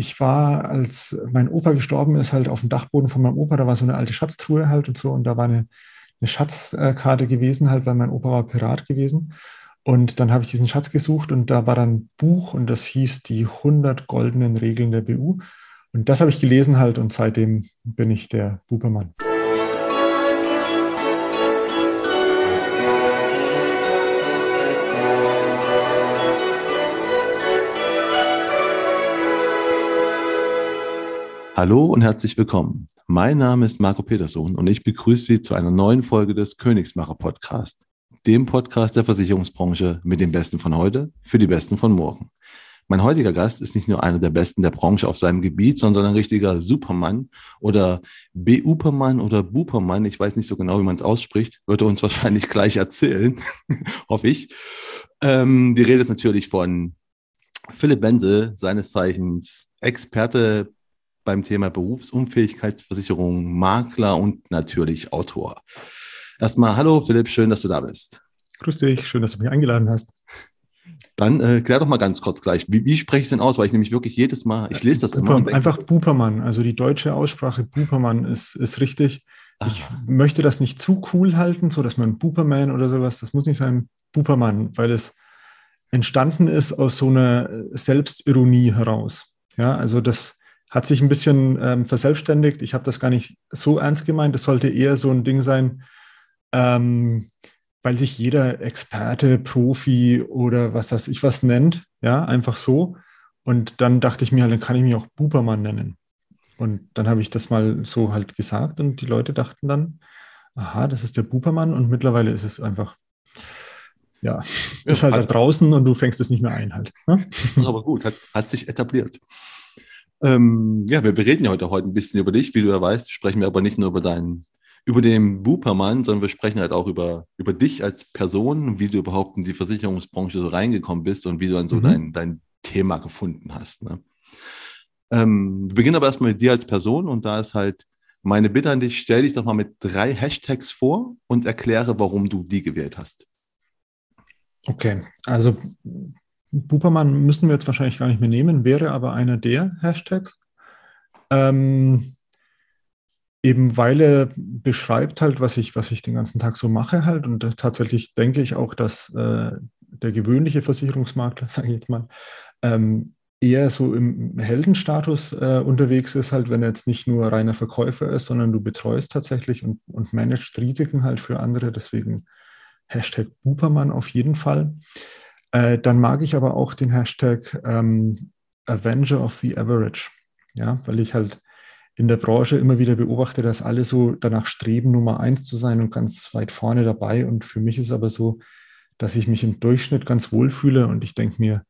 ich war, als mein Opa gestorben ist, halt auf dem Dachboden von meinem Opa, da war so eine alte Schatztruhe halt und so und da war eine, eine Schatzkarte gewesen halt, weil mein Opa war Pirat gewesen. Und dann habe ich diesen Schatz gesucht und da war dann ein Buch und das hieß die 100 goldenen Regeln der BU. Und das habe ich gelesen halt und seitdem bin ich der Bubermann. Hallo und herzlich willkommen. Mein Name ist Marco Peterson und ich begrüße Sie zu einer neuen Folge des Königsmacher Podcast, dem Podcast der Versicherungsbranche mit den Besten von heute für die Besten von morgen. Mein heutiger Gast ist nicht nur einer der Besten der Branche auf seinem Gebiet, sondern ein richtiger Supermann oder Beupermann oder Bupermann. Ich weiß nicht so genau, wie man es ausspricht. Wird er uns wahrscheinlich gleich erzählen, hoffe ich. Ähm, die Rede ist natürlich von Philipp Benze, seines Zeichens Experte beim Thema Berufsunfähigkeitsversicherung, Makler und natürlich Autor. Erstmal hallo Philipp, schön, dass du da bist. Grüß dich, schön, dass du mich eingeladen hast. Dann äh, klär doch mal ganz kurz gleich, wie, wie spreche ich es denn aus? Weil ich nämlich wirklich jedes Mal, ich lese das Buper, immer. Einfach Bupermann, also die deutsche Aussprache Bupermann ist, ist richtig. Ah. Ich möchte das nicht zu cool halten, so dass man Buperman oder sowas, das muss nicht sein, Bupermann, weil es entstanden ist aus so einer Selbstironie heraus. Ja, also das, hat sich ein bisschen ähm, verselbstständigt. Ich habe das gar nicht so ernst gemeint. Das sollte eher so ein Ding sein, ähm, weil sich jeder Experte, Profi oder was weiß ich was nennt. Ja, einfach so. Und dann dachte ich mir, dann kann ich mich auch Bubermann nennen. Und dann habe ich das mal so halt gesagt und die Leute dachten dann, aha, das ist der Bubermann und mittlerweile ist es einfach, ja, ist halt da draußen und du fängst es nicht mehr ein halt. Ne? Aber gut, hat, hat sich etabliert. Ähm, ja, wir, reden ja heute, heute ein bisschen über dich. Wie du ja weißt, sprechen wir aber nicht nur über deinen, über den Bupermann, sondern wir sprechen halt auch über, über dich als Person, wie du überhaupt in die Versicherungsbranche so reingekommen bist und wie du dann so mhm. dein, dein Thema gefunden hast. Ne? Ähm, wir beginnen aber erstmal mit dir als Person und da ist halt meine Bitte an dich, stell dich doch mal mit drei Hashtags vor und erkläre, warum du die gewählt hast. Okay, also Bupermann müssen wir jetzt wahrscheinlich gar nicht mehr nehmen, wäre aber einer der Hashtags. Ähm, eben weil er beschreibt halt, was ich, was ich den ganzen Tag so mache halt. Und tatsächlich denke ich auch, dass äh, der gewöhnliche Versicherungsmakler, sage ich jetzt mal, ähm, eher so im Heldenstatus äh, unterwegs ist, halt, wenn er jetzt nicht nur reiner Verkäufer ist, sondern du betreust tatsächlich und, und managst Risiken halt für andere. Deswegen Hashtag Bupermann auf jeden Fall. Äh, dann mag ich aber auch den Hashtag ähm, Avenger of the Average, ja, weil ich halt in der Branche immer wieder beobachte, dass alle so danach streben, Nummer eins zu sein und ganz weit vorne dabei. Und für mich ist aber so, dass ich mich im Durchschnitt ganz wohl fühle und ich denke mir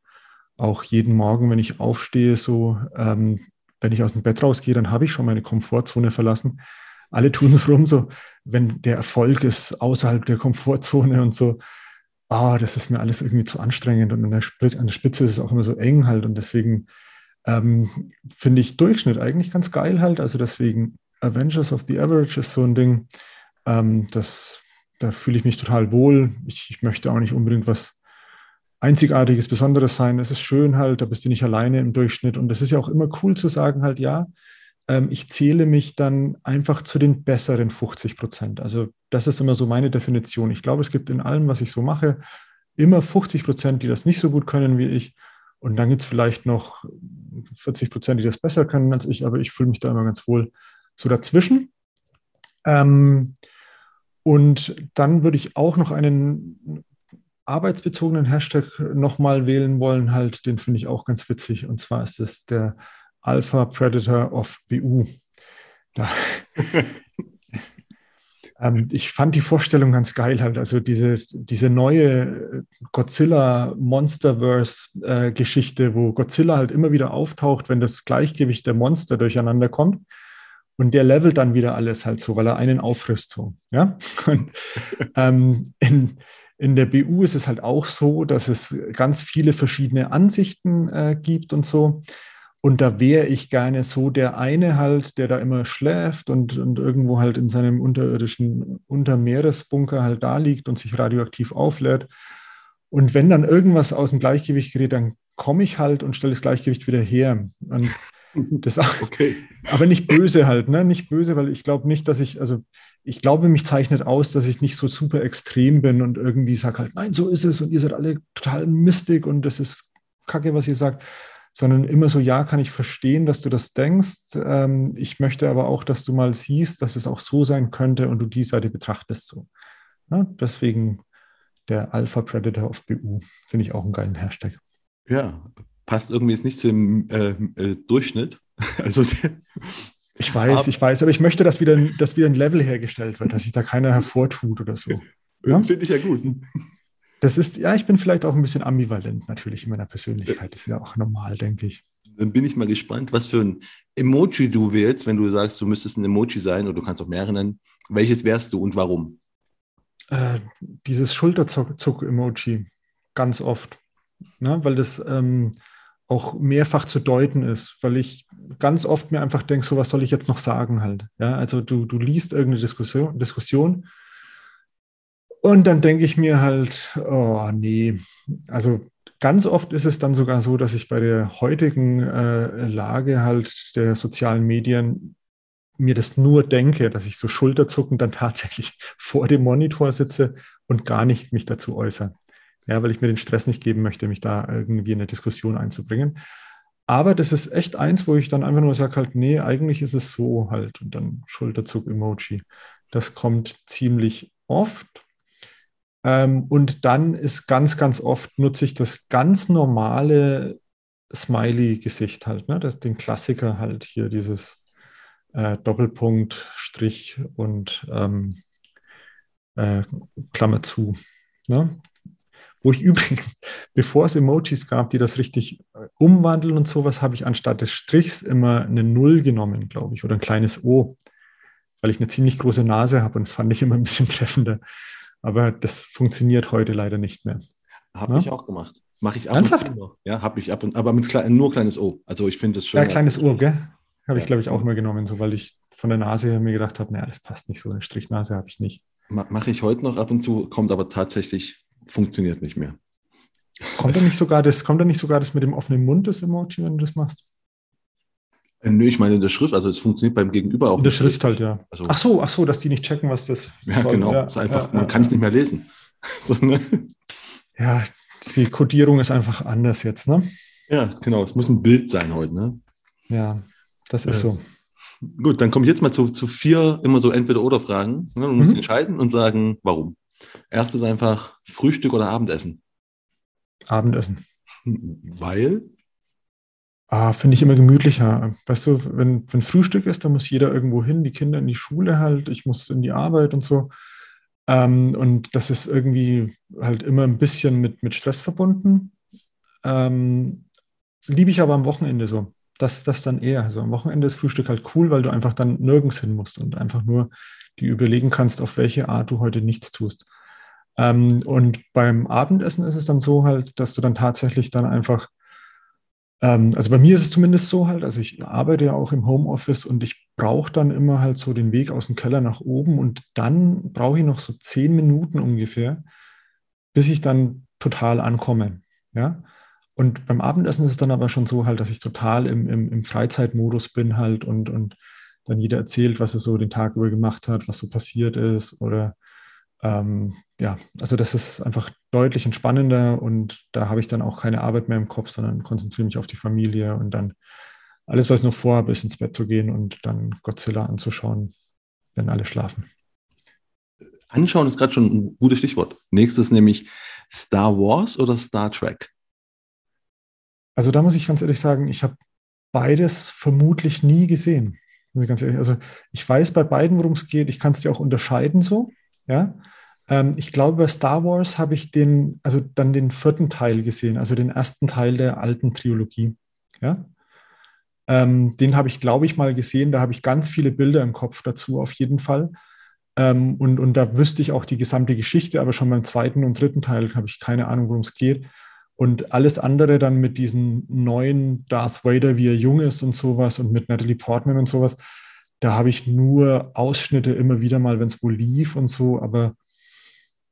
auch jeden Morgen, wenn ich aufstehe, so, ähm, wenn ich aus dem Bett rausgehe, dann habe ich schon meine Komfortzone verlassen. Alle tun es rum, so, wenn der Erfolg ist außerhalb der Komfortzone und so ah, das ist mir alles irgendwie zu anstrengend und an der, Spitze, an der Spitze ist es auch immer so eng halt und deswegen ähm, finde ich Durchschnitt eigentlich ganz geil halt. Also deswegen Avengers of the Average ist so ein Ding, ähm, das, da fühle ich mich total wohl. Ich, ich, möchte auch nicht unbedingt was Einzigartiges, Besonderes sein. Es ist schön halt, da bist du nicht alleine im Durchschnitt und es ist ja auch immer cool zu sagen halt, ja, ich zähle mich dann einfach zu den besseren 50 Prozent. Also das ist immer so meine Definition. Ich glaube, es gibt in allem, was ich so mache, immer 50 Prozent, die das nicht so gut können wie ich. Und dann gibt es vielleicht noch 40 Prozent, die das besser können als ich, aber ich fühle mich da immer ganz wohl so dazwischen. Ähm, und dann würde ich auch noch einen arbeitsbezogenen Hashtag nochmal wählen wollen, halt, den finde ich auch ganz witzig. Und zwar ist es der Alpha Predator of BU. Ähm, ich fand die Vorstellung ganz geil halt. Also diese, diese neue Godzilla Monsterverse-Geschichte, äh, wo Godzilla halt immer wieder auftaucht, wenn das Gleichgewicht der Monster durcheinander kommt. Und der levelt dann wieder alles halt so, weil er einen auffrisst so. Ja? Und, ähm, in, in der BU ist es halt auch so, dass es ganz viele verschiedene Ansichten äh, gibt und so. Und da wäre ich gerne so der eine halt, der da immer schläft und, und irgendwo halt in seinem unterirdischen Untermeeresbunker halt da liegt und sich radioaktiv auflädt. Und wenn dann irgendwas aus dem Gleichgewicht gerät, dann komme ich halt und stelle das Gleichgewicht wieder her. Und Das auch, okay. Aber nicht böse halt, ne? Nicht böse, weil ich glaube nicht, dass ich, also ich glaube, mich zeichnet aus, dass ich nicht so super extrem bin und irgendwie sage halt, nein, so ist es und ihr seid alle total mistig und das ist Kacke, was ihr sagt, sondern immer so, ja, kann ich verstehen, dass du das denkst. Ähm, ich möchte aber auch, dass du mal siehst, dass es auch so sein könnte und du die Seite betrachtest so. Ja, deswegen der Alpha Predator of BU finde ich auch einen geilen Hashtag. Ja, passt irgendwie jetzt nicht zu dem äh, äh, Durchschnitt. Also ich weiß, aber, ich weiß, aber ich möchte, dass wieder, dass wieder ein Level hergestellt wird, dass sich da keiner hervortut oder so. Ja? Finde ich ja gut. Das ist, ja, ich bin vielleicht auch ein bisschen ambivalent natürlich in meiner Persönlichkeit. Das ist ja auch normal, denke ich. Dann bin ich mal gespannt, was für ein Emoji du wählst, wenn du sagst, du müsstest ein Emoji sein oder du kannst auch mehrere nennen. Welches wärst du und warum? Äh, dieses Schulterzuck-Emoji, ganz oft. Ne? Weil das ähm, auch mehrfach zu deuten ist, weil ich ganz oft mir einfach denke, so was soll ich jetzt noch sagen halt. Ja? Also du, du liest irgendeine Diskussion, Diskussion und dann denke ich mir halt, oh nee, also ganz oft ist es dann sogar so, dass ich bei der heutigen äh, Lage halt der sozialen Medien mir das nur denke, dass ich so schulterzuckend dann tatsächlich vor dem Monitor sitze und gar nicht mich dazu äußere. Ja, weil ich mir den Stress nicht geben möchte, mich da irgendwie in eine Diskussion einzubringen. Aber das ist echt eins, wo ich dann einfach nur sage halt, nee, eigentlich ist es so halt und dann Schulterzug-Emoji. Das kommt ziemlich oft. Ähm, und dann ist ganz, ganz oft nutze ich das ganz normale Smiley-Gesicht halt, ne? Das, den Klassiker halt hier, dieses äh, Doppelpunkt, Strich und ähm, äh, Klammer zu. Ne? Wo ich übrigens, bevor es Emojis gab, die das richtig äh, umwandeln und sowas, habe ich anstatt des Strichs immer eine Null genommen, glaube ich, oder ein kleines O, weil ich eine ziemlich große Nase habe und das fand ich immer ein bisschen treffender. Aber das funktioniert heute leider nicht mehr. Habe ich auch gemacht. Mache ich ab Ernsthaft? und zu. Ja, habe ich ab und aber mit kle nur kleines O. Also ich finde es schön. Ja, kleines O, gell? Habe ich, glaube ich, auch mal genommen, so weil ich von der Nase her mir gedacht habe, naja, das passt nicht so. Eine Strichnase habe ich nicht. Mache ich heute noch ab und zu, kommt aber tatsächlich, funktioniert nicht mehr. Kommt da nicht sogar das, kommt da nicht sogar das mit dem offenen Mund, das Emoji, wenn du das machst? Äh, nö, ich meine in der Schrift, also es funktioniert beim Gegenüber auch. In der Schrift halt, ja. Also, ach so, ach so, dass die nicht checken, was das Ja, soll. genau. Ja, ist einfach, ja, man ja, kann es nicht mehr lesen. so, ne? Ja, die Codierung ist einfach anders jetzt, ne? Ja, genau. Es muss ein Bild sein heute, ne? Ja, das ist so. Gut, dann komme ich jetzt mal zu, zu vier immer so Entweder-Oder-Fragen. Ne? Du musst mhm. entscheiden und sagen, warum. Erstes einfach Frühstück oder Abendessen? Abendessen. Weil? Ah, finde ich immer gemütlicher. Weißt du, wenn, wenn Frühstück ist, dann muss jeder irgendwo hin, die Kinder in die Schule halt, ich muss in die Arbeit und so. Ähm, und das ist irgendwie halt immer ein bisschen mit, mit Stress verbunden. Ähm, liebe ich aber am Wochenende so. Das, das dann eher. Also am Wochenende ist Frühstück halt cool, weil du einfach dann nirgends hin musst und einfach nur die überlegen kannst, auf welche Art du heute nichts tust. Ähm, und beim Abendessen ist es dann so halt, dass du dann tatsächlich dann einfach also bei mir ist es zumindest so halt, also ich arbeite ja auch im Homeoffice und ich brauche dann immer halt so den Weg aus dem Keller nach oben und dann brauche ich noch so zehn Minuten ungefähr, bis ich dann total ankomme. Ja. Und beim Abendessen ist es dann aber schon so halt, dass ich total im, im, im Freizeitmodus bin halt und, und dann jeder erzählt, was er so den Tag über gemacht hat, was so passiert ist oder ähm, ja, also das ist einfach deutlich entspannender und da habe ich dann auch keine Arbeit mehr im Kopf, sondern konzentriere mich auf die Familie und dann alles, was ich noch vorhabe, ist ins Bett zu gehen und dann Godzilla anzuschauen, wenn alle schlafen. Anschauen ist gerade schon ein gutes Stichwort. Nächstes nämlich Star Wars oder Star Trek? Also da muss ich ganz ehrlich sagen, ich habe beides vermutlich nie gesehen. Also ich weiß bei beiden, worum es geht. Ich kann es dir auch unterscheiden so. Ja, ähm, ich glaube, bei Star Wars habe ich den, also dann den vierten Teil gesehen, also den ersten Teil der alten Trilogie. Ja, ähm, den habe ich, glaube ich, mal gesehen. Da habe ich ganz viele Bilder im Kopf dazu, auf jeden Fall. Ähm, und, und da wüsste ich auch die gesamte Geschichte, aber schon beim zweiten und dritten Teil habe ich keine Ahnung, worum es geht. Und alles andere dann mit diesem neuen Darth Vader, wie er jung ist und sowas und mit Natalie Portman und sowas, da habe ich nur Ausschnitte immer wieder mal, wenn es wohl lief und so, aber,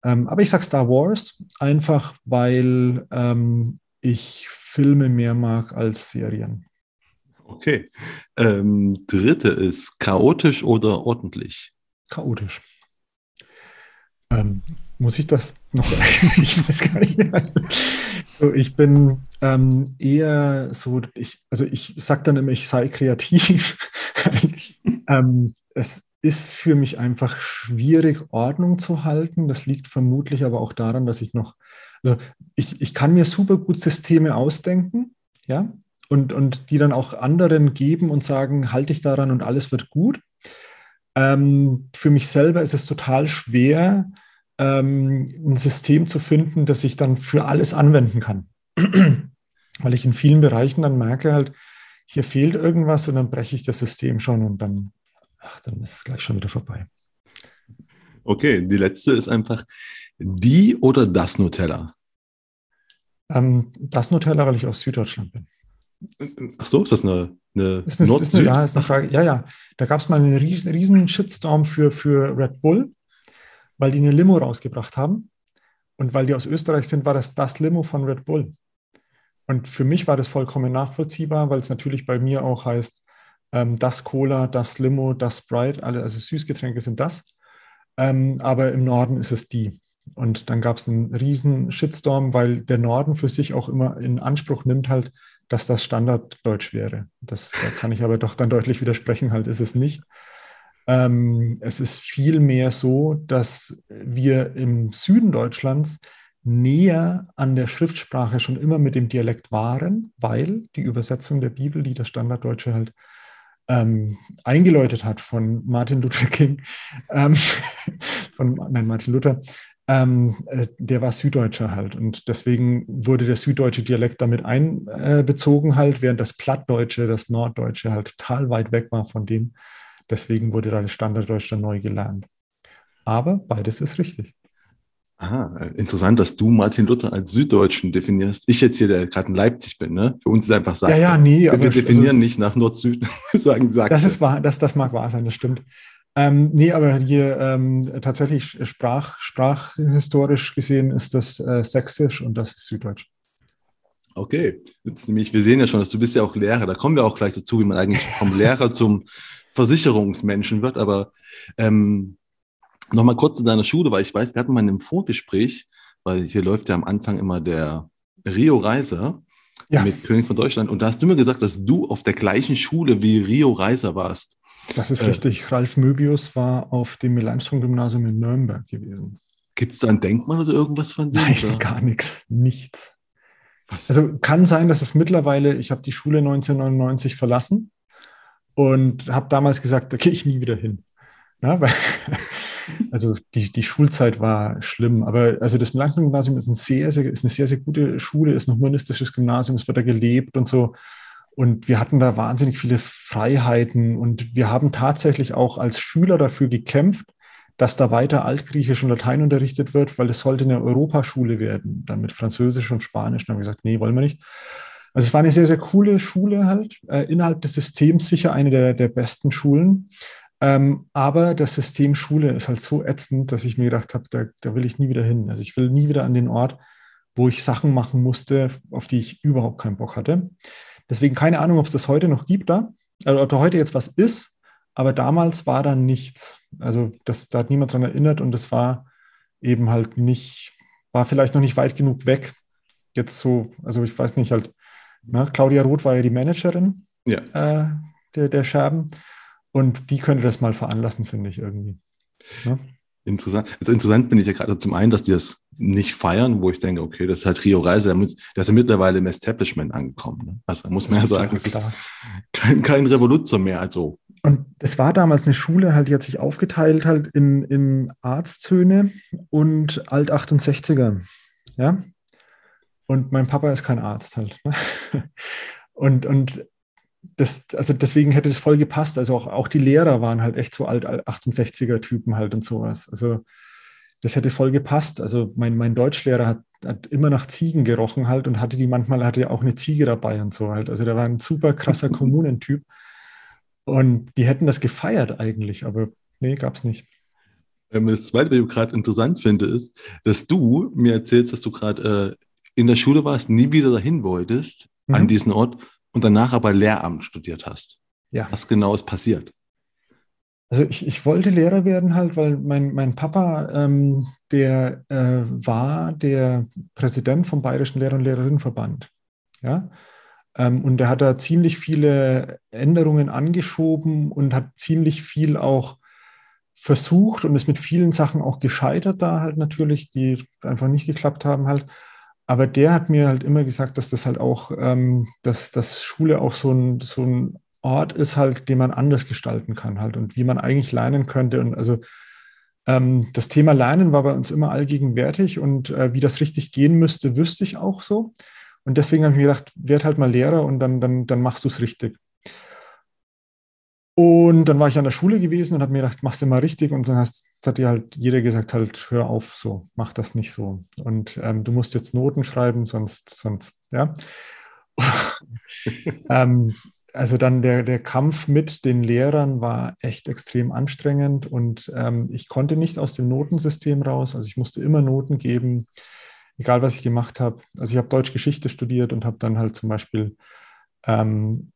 ähm, aber ich sage Star Wars einfach, weil ähm, ich Filme mehr mag als Serien. Okay. Ähm, dritte ist chaotisch oder ordentlich? Chaotisch. Ähm, muss ich das noch? ich weiß gar nicht mehr. So, ich bin ähm, eher so, ich, also ich sage dann immer, ich sei kreativ. ähm, es ist für mich einfach schwierig, Ordnung zu halten. Das liegt vermutlich aber auch daran, dass ich noch, also ich, ich kann mir super gut Systeme ausdenken, ja, und, und die dann auch anderen geben und sagen, halte ich daran und alles wird gut. Ähm, für mich selber ist es total schwer, ähm, ein System zu finden, das ich dann für alles anwenden kann. Weil ich in vielen Bereichen dann merke halt, hier fehlt irgendwas und dann breche ich das System schon und dann, ach, dann ist es gleich schon wieder vorbei. Okay, die letzte ist einfach die oder das Nutella? Ähm, das Nutella, weil ich aus Süddeutschland bin. Ach so, ist das eine, eine, ist eine, ist eine Ja, ist eine Frage. Ja, ja. Da gab es mal einen riesen Shitstorm für, für Red Bull, weil die eine Limo rausgebracht haben. Und weil die aus Österreich sind, war das das Limo von Red Bull. Und für mich war das vollkommen nachvollziehbar, weil es natürlich bei mir auch heißt, ähm, das Cola, das Limo, das Sprite, alle, also Süßgetränke sind das. Ähm, aber im Norden ist es die. Und dann gab es einen riesen Shitstorm, weil der Norden für sich auch immer in Anspruch nimmt, halt, dass das Standarddeutsch wäre. Das, da kann ich aber doch dann deutlich widersprechen, halt ist es nicht. Ähm, es ist vielmehr so, dass wir im Süden Deutschlands näher an der Schriftsprache schon immer mit dem Dialekt waren, weil die Übersetzung der Bibel, die das Standarddeutsche halt ähm, eingeläutet hat von Martin Luther King, ähm, von nein, Martin Luther, ähm, äh, der war Süddeutscher halt. Und deswegen wurde der süddeutsche Dialekt damit einbezogen halt, während das Plattdeutsche, das Norddeutsche halt total weit weg war von dem. Deswegen wurde da das Standarddeutsch dann neu gelernt. Aber beides ist richtig. Aha, interessant, dass du Martin Luther als Süddeutschen definierst. Ich jetzt hier, der gerade in Leipzig bin, ne? Für uns ist einfach Sachsen. Ja, ja, nee. Wir, wir definieren also, nicht nach Nord-Süd, sagen Sachsen. Das ist wahr, das, das mag wahr sein, das stimmt. Ähm, nee, aber hier ähm, tatsächlich Sprach, sprachhistorisch gesehen ist das äh, Sächsisch und das ist Süddeutsch. Okay, jetzt nämlich, wir sehen ja schon, dass du bist ja auch Lehrer. Da kommen wir auch gleich dazu, wie man eigentlich vom Lehrer zum Versicherungsmenschen wird. Aber ähm, nochmal kurz zu deiner Schule, weil ich weiß, wir hatten mal in einem Vorgespräch, weil hier läuft ja am Anfang immer der Rio Reiser ja. mit König von Deutschland. Und da hast du mir gesagt, dass du auf der gleichen Schule wie Rio Reiser warst. Das ist äh, richtig. Ralf Möbius war auf dem Melanchthon-Gymnasium in Nürnberg gewesen. Gibt es da ein Denkmal oder irgendwas von dem? Nein, oder? gar nichts. Nichts. Was? Also kann sein, dass es mittlerweile, ich habe die Schule 1999 verlassen und habe damals gesagt, da gehe ich nie wieder hin. Ja, weil, also die, die Schulzeit war schlimm, aber also das Melanchthon-Gymnasium ist, ein sehr, sehr, ist eine sehr, sehr gute Schule, ist ein humanistisches Gymnasium, es wird da gelebt und so. Und wir hatten da wahnsinnig viele Freiheiten und wir haben tatsächlich auch als Schüler dafür gekämpft, dass da weiter Altgriechisch und Latein unterrichtet wird, weil es sollte eine Europaschule werden, dann mit Französisch und Spanisch. Dann haben wir gesagt, nee, wollen wir nicht. Also es war eine sehr, sehr coole Schule halt, äh, innerhalb des Systems sicher eine der, der besten Schulen. Ähm, aber das System Schule ist halt so ätzend, dass ich mir gedacht habe, da, da will ich nie wieder hin. Also ich will nie wieder an den Ort, wo ich Sachen machen musste, auf die ich überhaupt keinen Bock hatte. Deswegen keine Ahnung, ob es das heute noch gibt da, also ob da heute jetzt was ist, aber damals war da nichts. Also das, da hat niemand dran erinnert und es war eben halt nicht, war vielleicht noch nicht weit genug weg. Jetzt so, also ich weiß nicht, halt, na, ne, Claudia Roth war ja die Managerin ja. Äh, der, der Scherben und die könnte das mal veranlassen, finde ich irgendwie. Ja? Ne? Interessant. Also interessant bin ich ja gerade zum einen, dass die das nicht feiern, wo ich denke, okay, das ist halt Rio Reise, der ist ja mittlerweile im Establishment angekommen. Ne? Also muss man ja sagen, es ist kein, kein Revoluzer mehr. Also. Und es war damals eine Schule, halt, die hat sich aufgeteilt halt in, in Arztsöhne und Alt-68er. Ja. Und mein Papa ist kein Arzt halt. Ne? Und, und das, also deswegen hätte das voll gepasst. Also auch, auch die Lehrer waren halt echt so alt 68er Typen halt und sowas. Also das hätte voll gepasst. Also mein, mein Deutschlehrer hat, hat immer nach Ziegen gerochen halt und hatte die manchmal, hatte auch eine Ziege dabei und so halt. Also der war ein super krasser Kommunentyp. Und die hätten das gefeiert eigentlich, aber nee, gab es nicht. Ähm, das Zweite, was ich gerade interessant finde, ist, dass du mir erzählst, dass du gerade äh, in der Schule warst, nie wieder dahin wolltest, mhm. an diesen Ort, und danach aber Lehramt studiert hast. Ja. Was genau ist passiert? Also ich, ich wollte Lehrer werden halt, weil mein, mein Papa, ähm, der äh, war der Präsident vom Bayerischen Lehrer- und Lehrerinnenverband. Ja. Ähm, und der hat da ziemlich viele Änderungen angeschoben und hat ziemlich viel auch versucht und ist mit vielen Sachen auch gescheitert da halt natürlich, die einfach nicht geklappt haben halt. Aber der hat mir halt immer gesagt, dass das halt auch, ähm, dass, dass Schule auch so ein, so ein Ort ist halt, den man anders gestalten kann halt und wie man eigentlich lernen könnte. Und also ähm, das Thema Lernen war bei uns immer allgegenwärtig und äh, wie das richtig gehen müsste, wüsste ich auch so. Und deswegen habe ich mir gedacht, werd halt mal Lehrer und dann, dann, dann machst du es richtig. Und dann war ich an der Schule gewesen und habe mir gedacht, machst du mal richtig. Und dann hast, hat dir halt jeder gesagt, halt, hör auf so, mach das nicht so. Und ähm, du musst jetzt Noten schreiben, sonst, sonst, ja. ähm, also dann der, der Kampf mit den Lehrern war echt extrem anstrengend und ähm, ich konnte nicht aus dem Notensystem raus. Also ich musste immer Noten geben, egal was ich gemacht habe. Also ich habe Deutsch Geschichte studiert und habe dann halt zum Beispiel ähm,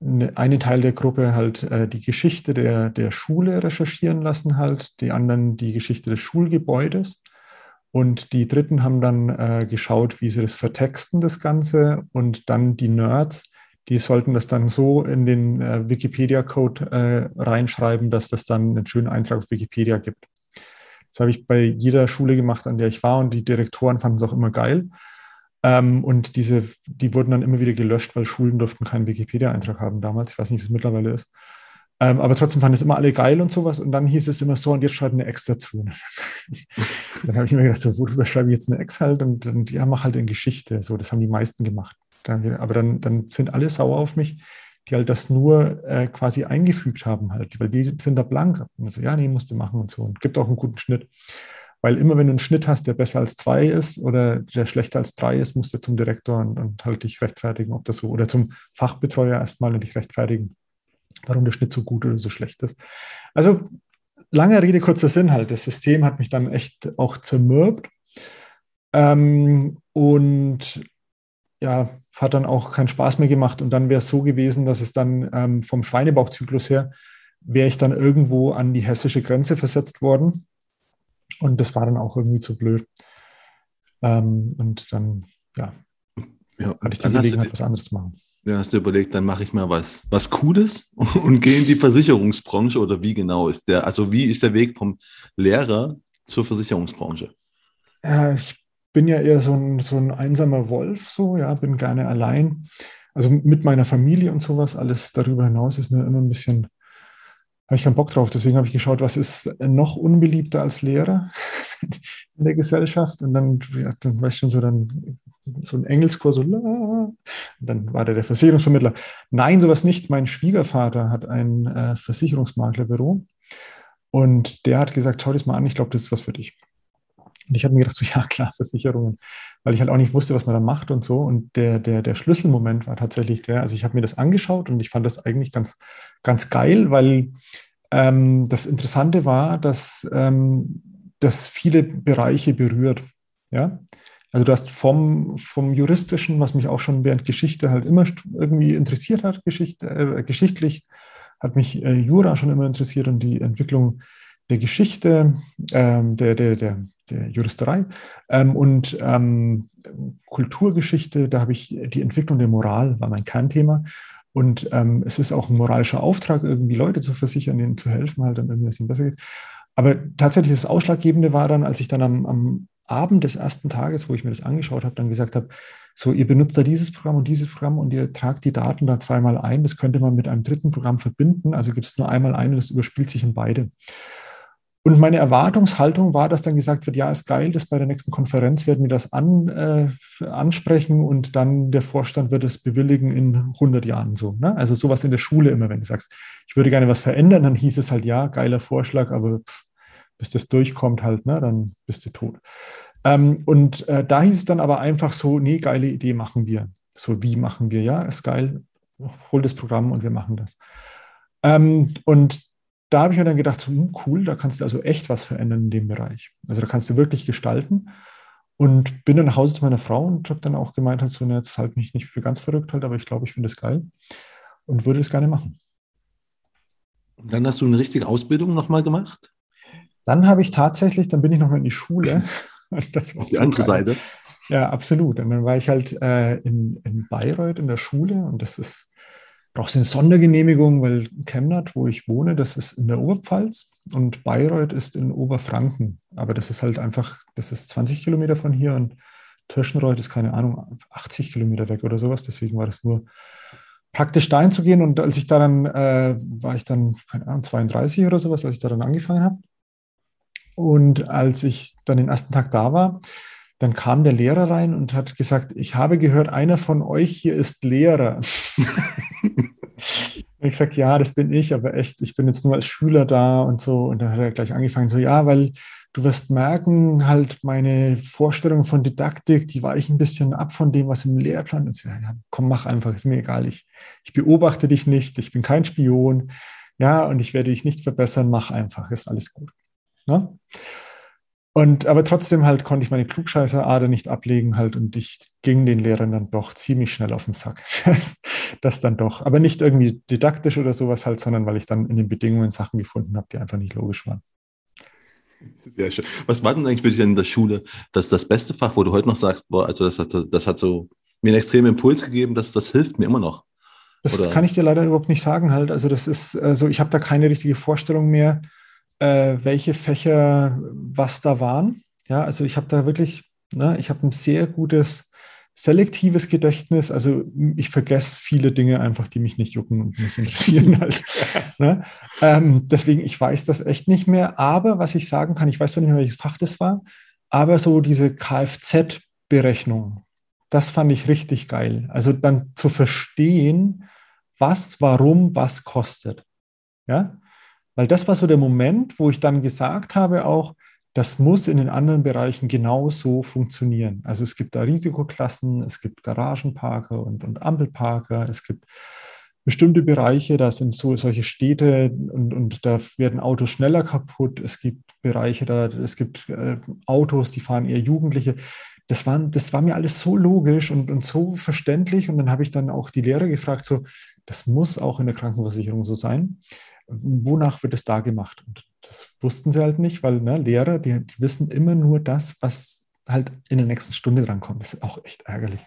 einen Teil der Gruppe halt äh, die Geschichte der, der Schule recherchieren lassen, halt, die anderen die Geschichte des Schulgebäudes. Und die Dritten haben dann äh, geschaut, wie sie das vertexten, das Ganze. Und dann die Nerds die sollten das dann so in den äh, Wikipedia-Code äh, reinschreiben, dass das dann einen schönen Eintrag auf Wikipedia gibt. Das habe ich bei jeder Schule gemacht, an der ich war und die Direktoren fanden es auch immer geil. Ähm, und diese, die wurden dann immer wieder gelöscht, weil Schulen durften keinen Wikipedia-Eintrag haben damals. Ich weiß nicht, wie es mittlerweile ist. Ähm, aber trotzdem fanden es immer alle geil und sowas. Und dann hieß es immer so, und jetzt schreibt eine Ex dazu. dann habe ich mir gedacht, so, worüber schreibe ich jetzt eine Ex halt? Und, und ja, mach halt in Geschichte. So, das haben die meisten gemacht. Dann, aber dann, dann sind alle sauer auf mich, die halt das nur äh, quasi eingefügt haben halt, weil die sind da blank. Und so, ja, nee, musst du machen und so. Und gibt auch einen guten Schnitt. Weil immer wenn du einen Schnitt hast, der besser als zwei ist oder der schlechter als drei ist, musst du zum Direktor und, und halt dich rechtfertigen, ob das so, oder zum Fachbetreuer erstmal und dich rechtfertigen, warum der Schnitt so gut oder so schlecht ist. Also lange Rede, kurzer Sinn halt. Das System hat mich dann echt auch zermürbt. Ähm, und ja, hat dann auch keinen Spaß mehr gemacht. Und dann wäre es so gewesen, dass es dann ähm, vom Schweinebauchzyklus her, wäre ich dann irgendwo an die hessische Grenze versetzt worden. Und das war dann auch irgendwie zu blöd. Ähm, und dann, ja, ja hatte ich die Gelegenheit, dir, was anderes zu machen. Ja, hast du überlegt, dann mache ich mal was, was Cooles und gehe in die Versicherungsbranche oder wie genau ist der, also wie ist der Weg vom Lehrer zur Versicherungsbranche? Ja, ich bin ja eher so ein, so ein einsamer Wolf, so, ja, bin gerne allein. Also mit meiner Familie und sowas, alles darüber hinaus ist mir immer ein bisschen, habe ich keinen Bock drauf. Deswegen habe ich geschaut, was ist noch unbeliebter als Lehrer in der Gesellschaft. Und dann, ja, dann weißt du schon so, dann so ein Engelskurs, so, und dann war der der Versicherungsvermittler. Nein, sowas nicht. Mein Schwiegervater hat ein äh, Versicherungsmaklerbüro und der hat gesagt, schau das mal an, ich glaube, das ist was für dich. Und ich habe mir gedacht, so ja klar, Versicherungen, weil ich halt auch nicht wusste, was man da macht und so. Und der, der, der Schlüsselmoment war tatsächlich der, also ich habe mir das angeschaut und ich fand das eigentlich ganz, ganz geil, weil ähm, das Interessante war, dass ähm, das viele Bereiche berührt. Ja, also du hast vom, vom Juristischen, was mich auch schon während Geschichte halt immer irgendwie interessiert hat, Geschichte, äh, geschichtlich, hat mich äh, Jura schon immer interessiert und die Entwicklung der Geschichte, ähm, der, der, der, der Juristerei ähm, und ähm, Kulturgeschichte, da habe ich die Entwicklung der Moral, war mein Kernthema. Und ähm, es ist auch ein moralischer Auftrag, irgendwie Leute zu versichern, ihnen zu helfen, halt dass es ihnen besser geht. Aber tatsächlich das Ausschlaggebende war dann, als ich dann am, am Abend des ersten Tages, wo ich mir das angeschaut habe, dann gesagt habe, so, ihr benutzt da dieses Programm und dieses Programm und ihr tragt die Daten da zweimal ein. Das könnte man mit einem dritten Programm verbinden. Also gibt es nur einmal ein und das überspielt sich in beide. Und meine Erwartungshaltung war, dass dann gesagt wird, ja, ist geil, das bei der nächsten Konferenz werden wir das an, äh, ansprechen und dann der Vorstand wird es bewilligen in 100 Jahren so. Ne? Also sowas in der Schule immer, wenn du sagst, ich würde gerne was verändern, dann hieß es halt, ja, geiler Vorschlag, aber pff, bis das durchkommt halt, ne, dann bist du tot. Ähm, und äh, da hieß es dann aber einfach so, nee, geile Idee machen wir. So, wie machen wir? Ja, ist geil, hol das Programm und wir machen das. Ähm, und da habe ich mir dann gedacht, so, hm, cool, da kannst du also echt was verändern in dem Bereich. Also da kannst du wirklich gestalten. Und bin dann nach Hause zu meiner Frau und habe dann auch gemeint, halt so, jetzt halt mich nicht für ganz verrückt halt, aber ich glaube, ich finde das geil und würde es gerne machen. Und dann hast du eine richtige Ausbildung nochmal gemacht? Dann habe ich tatsächlich, dann bin ich nochmal in die Schule. Das Auf die so andere geil. Seite? Ja, absolut. Und dann war ich halt äh, in, in Bayreuth in der Schule und das ist, brauchst eine Sondergenehmigung, weil Chemnat, wo ich wohne, das ist in der Oberpfalz und Bayreuth ist in Oberfranken. Aber das ist halt einfach, das ist 20 Kilometer von hier und Tirschenreuth ist keine Ahnung, 80 Kilometer weg oder sowas. Deswegen war das nur praktisch dahin zu gehen. Und als ich da dann, äh, war ich dann, keine Ahnung, 32 oder sowas, als ich da dann angefangen habe. Und als ich dann den ersten Tag da war, dann kam der Lehrer rein und hat gesagt, ich habe gehört, einer von euch hier ist Lehrer. ich gesagt, ja, das bin ich, aber echt, ich bin jetzt nur als Schüler da und so. Und dann hat er gleich angefangen, so, ja, weil du wirst merken, halt meine Vorstellung von Didaktik, die weichen ein bisschen ab von dem, was im Lehrplan ist. Ja, ja, komm, mach einfach, ist mir egal. Ich, ich beobachte dich nicht, ich bin kein Spion. Ja, und ich werde dich nicht verbessern, mach einfach, ist alles gut. Ne? Und aber trotzdem halt konnte ich meine Klugscheißer-Ader nicht ablegen halt und ich ging den Lehrern dann doch ziemlich schnell auf den Sack. das dann doch. Aber nicht irgendwie didaktisch oder sowas halt, sondern weil ich dann in den Bedingungen Sachen gefunden habe, die einfach nicht logisch waren. Sehr schön. Was war denn eigentlich für dich in der Schule das, das beste Fach, wo du heute noch sagst, boah, also das hat, das hat so mir einen extremen Impuls gegeben, das, das hilft mir immer noch? Das Oder? kann ich dir leider überhaupt nicht sagen halt. Also das ist, also ich habe da keine richtige Vorstellung mehr äh, welche Fächer was da waren. Ja, also ich habe da wirklich, ne, ich habe ein sehr gutes selektives Gedächtnis. Also ich vergesse viele Dinge einfach, die mich nicht jucken und mich interessieren halt. ne? ähm, deswegen, ich weiß das echt nicht mehr. Aber was ich sagen kann, ich weiß zwar nicht mehr, welches Fach das war, aber so diese Kfz-Berechnung, das fand ich richtig geil. Also dann zu verstehen, was, warum, was kostet. Ja, weil das war so der Moment, wo ich dann gesagt habe auch, das muss in den anderen Bereichen genauso funktionieren. Also es gibt da Risikoklassen, es gibt Garagenparker und, und Ampelparker, es gibt bestimmte Bereiche, da sind so solche Städte und, und da werden Autos schneller kaputt. Es gibt Bereiche, da es gibt äh, Autos, die fahren eher Jugendliche. Das, waren, das war mir alles so logisch und, und so verständlich. Und dann habe ich dann auch die Lehrer gefragt, so, das muss auch in der Krankenversicherung so sein wonach wird es da gemacht? Und das wussten sie halt nicht, weil ne, Lehrer, die, die, wissen immer nur das, was halt in der nächsten Stunde drankommt. Das ist auch echt ärgerlich.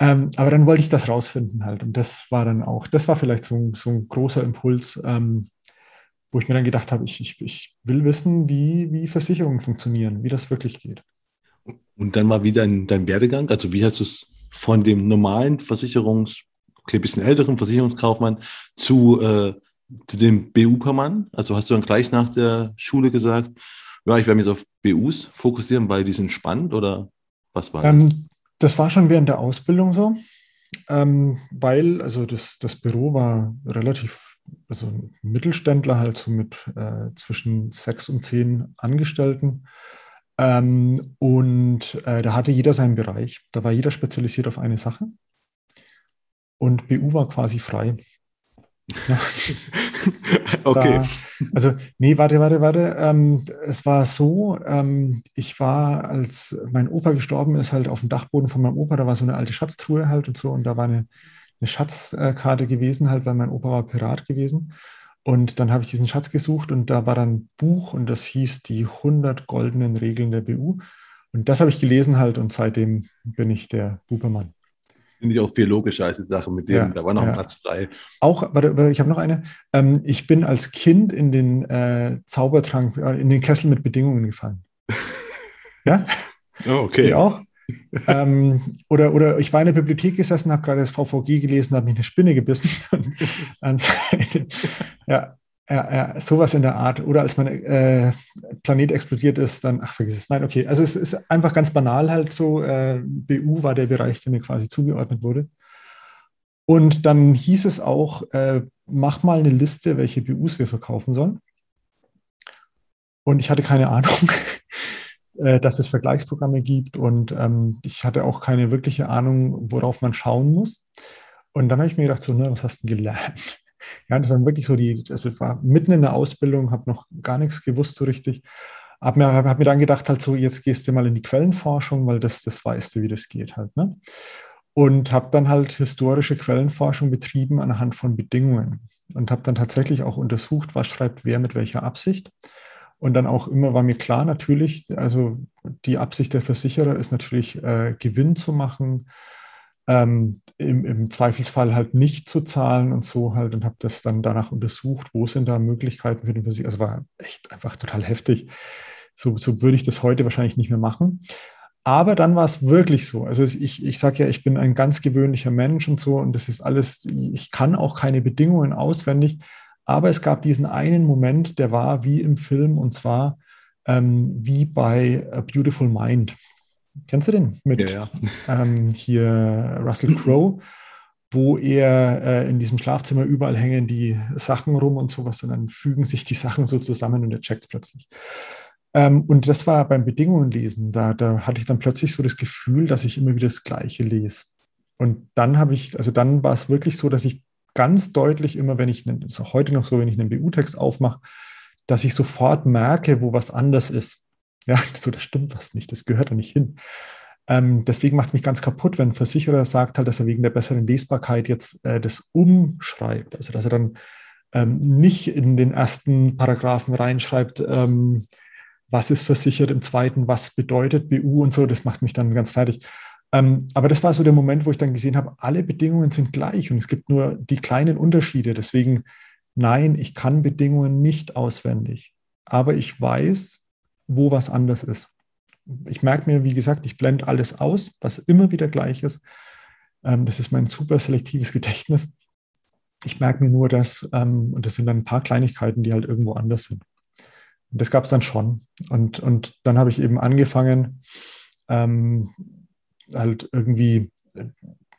Ähm, aber dann wollte ich das rausfinden halt. Und das war dann auch, das war vielleicht so, so ein großer Impuls, ähm, wo ich mir dann gedacht habe, ich, ich, ich will wissen, wie, wie Versicherungen funktionieren, wie das wirklich geht. Und dann war wieder dein, dein Werdegang, also wie hast du es von dem normalen Versicherungs- okay, bisschen älteren Versicherungskaufmann zu, äh, zu dem BU-Permann? Also hast du dann gleich nach der Schule gesagt, ja, ich werde mich auf BUs fokussieren, weil die sind spannend oder was war das? Ähm, das war schon während der Ausbildung so, ähm, weil also das, das Büro war relativ, also Mittelständler halt so mit äh, zwischen sechs und zehn Angestellten. Ähm, und äh, da hatte jeder seinen Bereich. Da war jeder spezialisiert auf eine Sache und BU war quasi frei. okay. Da, also, nee, warte, warte, warte. Ähm, es war so, ähm, ich war, als mein Opa gestorben ist, halt auf dem Dachboden von meinem Opa, da war so eine alte Schatztruhe halt und so und da war eine, eine Schatzkarte gewesen halt, weil mein Opa war Pirat gewesen. Und dann habe ich diesen Schatz gesucht und da war dann ein Buch und das hieß die 100 goldenen Regeln der BU. Und das habe ich gelesen halt und seitdem bin ich der Bubermann. Finde ich auch viel logischer als die Sache mit dem, ja, da war noch ja. ein Platz frei. Auch, warte, ich habe noch eine. Ähm, ich bin als Kind in den äh, Zaubertrank, äh, in den Kessel mit Bedingungen gefallen. ja? Oh, okay. Ich auch. ähm, oder, oder ich war in der Bibliothek gesessen, habe gerade das VVG gelesen, habe mich eine Spinne gebissen. ja, ja, ja, sowas in der Art. Oder als mein äh, Planet explodiert ist, dann, ach, vergiss es. Nein, okay. Also es ist einfach ganz banal halt so. Äh, BU war der Bereich, der mir quasi zugeordnet wurde. Und dann hieß es auch, äh, mach mal eine Liste, welche BUs wir verkaufen sollen. Und ich hatte keine Ahnung, äh, dass es Vergleichsprogramme gibt. Und ähm, ich hatte auch keine wirkliche Ahnung, worauf man schauen muss. Und dann habe ich mir gedacht, so, ne, was hast du gelernt? Ja, das waren wirklich so die, also ich war mitten in der Ausbildung, habe noch gar nichts gewusst so richtig. habe mir, hab mir dann gedacht, halt so, jetzt gehst du mal in die Quellenforschung, weil das, das weißt du, wie das geht halt. Ne? Und habe dann halt historische Quellenforschung betrieben anhand von Bedingungen und habe dann tatsächlich auch untersucht, was schreibt wer mit welcher Absicht. Und dann auch immer war mir klar, natürlich, also die Absicht der Versicherer ist natürlich, äh, Gewinn zu machen, ähm, im, im, Zweifelsfall halt nicht zu zahlen und so halt und habe das dann danach untersucht, wo sind da Möglichkeiten für den Versicherer. Also war echt einfach total heftig. So, so würde ich das heute wahrscheinlich nicht mehr machen. Aber dann war es wirklich so. Also ich, ich sage ja, ich bin ein ganz gewöhnlicher Mensch und so und das ist alles, ich kann auch keine Bedingungen auswendig. Aber es gab diesen einen Moment, der war wie im Film und zwar ähm, wie bei A Beautiful Mind. Kennst du den? Mit ja, ja. Ähm, hier Russell Crowe, wo er äh, in diesem Schlafzimmer überall hängen die Sachen rum und sowas und dann fügen sich die Sachen so zusammen und er checkt es plötzlich. Ähm, und das war beim Bedingungenlesen. Da, da hatte ich dann plötzlich so das Gefühl, dass ich immer wieder das Gleiche lese. Und dann habe ich, also dann war es wirklich so, dass ich ganz deutlich immer, wenn ich, ist auch heute noch so, wenn ich einen BU-Text aufmache, dass ich sofort merke, wo was anders ist. Ja, so, das stimmt was nicht, das gehört da nicht hin. Ähm, deswegen macht es mich ganz kaputt, wenn ein Versicherer sagt halt, dass er wegen der besseren Lesbarkeit jetzt äh, das umschreibt. Also, dass er dann ähm, nicht in den ersten Paragraphen reinschreibt, ähm, was ist versichert, im zweiten, was bedeutet BU und so. Das macht mich dann ganz fertig. Ähm, aber das war so der Moment, wo ich dann gesehen habe, alle Bedingungen sind gleich und es gibt nur die kleinen Unterschiede. Deswegen, nein, ich kann Bedingungen nicht auswendig. Aber ich weiß, wo was anders ist. Ich merke mir, wie gesagt, ich blende alles aus, was immer wieder gleich ist. Ähm, das ist mein super selektives Gedächtnis. Ich merke mir nur das, ähm, und das sind dann ein paar Kleinigkeiten, die halt irgendwo anders sind. Und das gab es dann schon. Und, und dann habe ich eben angefangen, ähm, halt irgendwie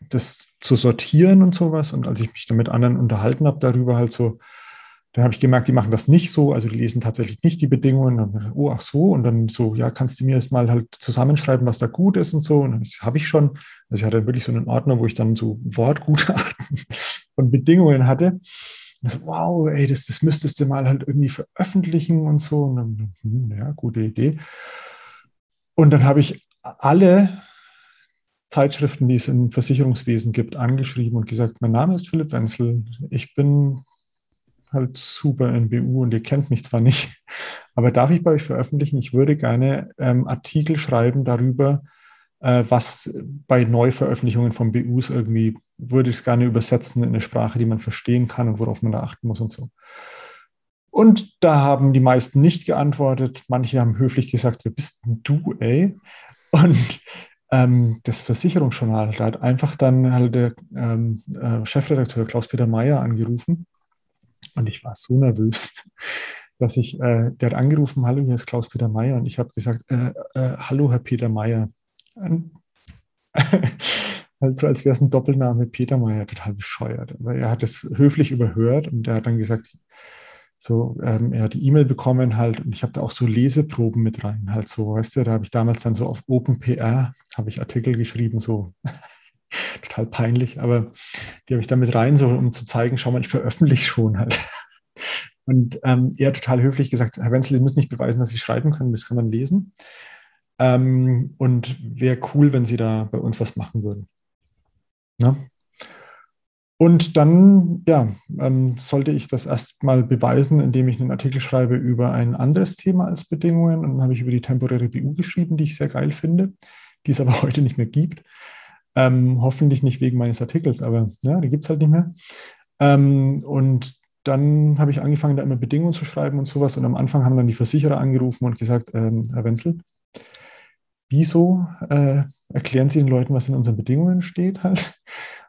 das zu sortieren und sowas. Und als ich mich dann mit anderen unterhalten habe darüber, halt so, dann habe ich gemerkt, die machen das nicht so, also die lesen tatsächlich nicht die Bedingungen. Und dann, oh, ach so, und dann so, ja, kannst du mir jetzt mal halt zusammenschreiben, was da gut ist und so. Und das habe ich schon. Also ich hatte wirklich so einen Ordner, wo ich dann so Wortgutachten von Bedingungen hatte. Und so, wow, ey, das, das müsstest du mal halt irgendwie veröffentlichen und so. Und dann, hm, ja, gute Idee. Und dann habe ich alle Zeitschriften, die es im Versicherungswesen gibt, angeschrieben und gesagt, mein Name ist Philipp Wenzel, ich bin halt super in BU und ihr kennt mich zwar nicht, aber darf ich bei euch veröffentlichen? Ich würde gerne ähm, Artikel schreiben darüber, äh, was bei Neuveröffentlichungen von BUs irgendwie, würde ich es gerne übersetzen in eine Sprache, die man verstehen kann und worauf man da achten muss und so. Und da haben die meisten nicht geantwortet. Manche haben höflich gesagt, wer bist denn du, ey? Und ähm, das Versicherungsjournal, hat einfach dann halt der ähm, äh, Chefredakteur Klaus-Peter Meyer angerufen und ich war so nervös, dass ich, äh, der hat angerufen, hallo, hier ist Klaus-Peter Meyer. Und ich habe gesagt, äh, äh, hallo, Herr Peter Meyer. also als wäre es ein Doppelname Peter Meyer, total bescheuert. Aber er hat es höflich überhört und er hat dann gesagt, so, ähm, er hat die E-Mail bekommen halt und ich habe da auch so Leseproben mit rein, halt so, weißt du, da habe ich damals dann so auf OpenPR, habe ich Artikel geschrieben, so total peinlich, aber die habe ich damit rein, so um zu zeigen, schau mal, ich veröffentliche schon halt. Und ähm, er hat total höflich gesagt, Herr Wenzel, Sie müssen nicht beweisen, dass Sie schreiben können, das kann man lesen. Ähm, und wäre cool, wenn Sie da bei uns was machen würden. Na? Und dann, ja, ähm, sollte ich das erstmal beweisen, indem ich einen Artikel schreibe über ein anderes Thema als Bedingungen. Und dann habe ich über die temporäre BU geschrieben, die ich sehr geil finde, die es aber heute nicht mehr gibt. Ähm, hoffentlich nicht wegen meines Artikels, aber ja, die gibt es halt nicht mehr. Ähm, und dann habe ich angefangen, da immer Bedingungen zu schreiben und sowas. Und am Anfang haben dann die Versicherer angerufen und gesagt, ähm, Herr Wenzel, wieso äh, erklären Sie den Leuten, was in unseren Bedingungen steht halt?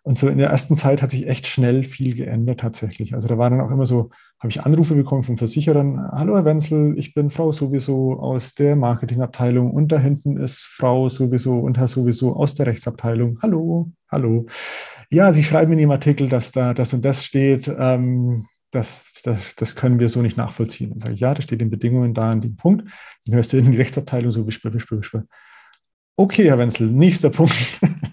Und so in der ersten Zeit hat sich echt schnell viel geändert tatsächlich. Also da war dann auch immer so, habe ich Anrufe bekommen von Versicherern, hallo Herr Wenzel, ich bin Frau sowieso aus der Marketingabteilung und da hinten ist Frau sowieso und Herr sowieso aus der Rechtsabteilung. Hallo, hallo. Ja, Sie schreiben in Ihrem Artikel, dass da das und das steht. Ähm, das, das, das können wir so nicht nachvollziehen. Dann sage ich, ja, das steht in Bedingungen da an dem Punkt. Dann hörst du in die Rechtsabteilung so, wisper, wisper, wisper. Okay, Herr Wenzel, nächster Punkt.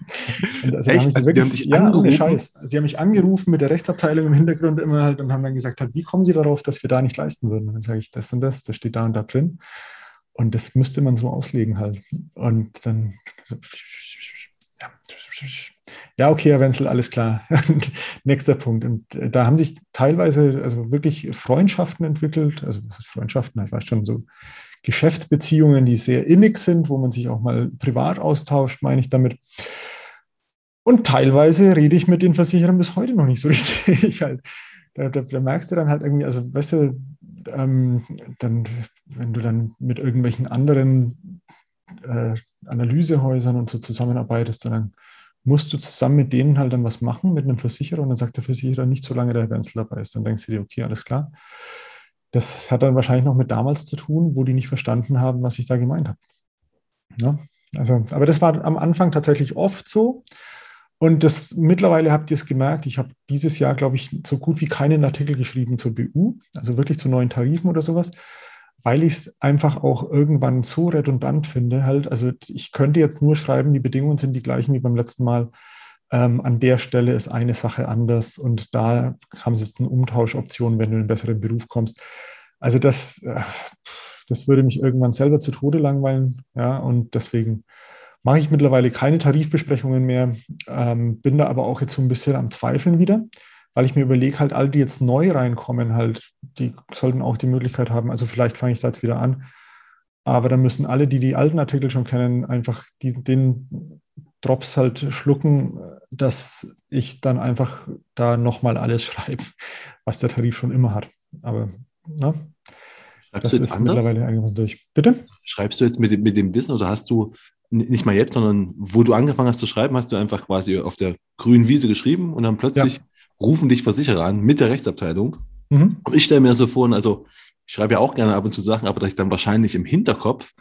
also Echt? Haben also wirklich, haben dich ja, angerufen? Scheiß. Sie haben mich angerufen mit der Rechtsabteilung im Hintergrund immer halt und haben dann gesagt, halt, wie kommen Sie darauf, dass wir da nicht leisten würden? Und dann sage ich, das und das, das steht da und da drin. Und das müsste man so auslegen halt. Und dann, ja, ja okay, Herr Wenzel, alles klar. Nächster Punkt. Und äh, da haben sich teilweise also wirklich Freundschaften entwickelt, also Freundschaften, ich weiß schon, so Geschäftsbeziehungen, die sehr innig sind, wo man sich auch mal privat austauscht, meine ich damit. Und teilweise rede ich mit den Versicherern bis heute noch nicht so richtig. halt, da, da, da, merkst du dann halt irgendwie, also weißt du, ähm, dann, wenn du dann mit irgendwelchen anderen äh, Analysehäusern und so zusammenarbeitest, dann musst du zusammen mit denen halt dann was machen, mit einem Versicherer, und dann sagt der Versicherer nicht, solange der Wenzel dabei ist. Dann denkst du dir, okay, alles klar. Das hat dann wahrscheinlich noch mit damals zu tun, wo die nicht verstanden haben, was ich da gemeint habe. Ja, also, aber das war am Anfang tatsächlich oft so. Und das mittlerweile habt ihr es gemerkt, ich habe dieses Jahr, glaube ich, so gut wie keinen Artikel geschrieben zur BU, also wirklich zu neuen Tarifen oder sowas, weil ich es einfach auch irgendwann so redundant finde. Halt, also ich könnte jetzt nur schreiben, die Bedingungen sind die gleichen wie beim letzten Mal. Ähm, an der Stelle ist eine Sache anders und da haben sie jetzt eine Umtauschoption, wenn du in einen besseren Beruf kommst. Also das, äh, das würde mich irgendwann selber zu Tode langweilen. Ja, und deswegen mache ich mittlerweile keine Tarifbesprechungen mehr, ähm, bin da aber auch jetzt so ein bisschen am Zweifeln wieder, weil ich mir überlege, halt alle, die jetzt neu reinkommen, halt, die sollten auch die Möglichkeit haben, also vielleicht fange ich da jetzt wieder an, aber dann müssen alle, die die alten Artikel schon kennen, einfach die, den Drops halt schlucken, dass ich dann einfach da nochmal alles schreibe, was der Tarif schon immer hat. Aber na, Schreibst das du jetzt ist anders? mittlerweile einigermaßen durch. Bitte? Schreibst du jetzt mit, mit dem Wissen oder hast du nicht mal jetzt, sondern wo du angefangen hast zu schreiben, hast du einfach quasi auf der grünen Wiese geschrieben und dann plötzlich ja. rufen dich Versicherer an mit der Rechtsabteilung. Mhm. Und ich stelle mir so vor, also ich schreibe ja auch gerne ab und zu Sachen, aber dass ich dann wahrscheinlich im Hinterkopf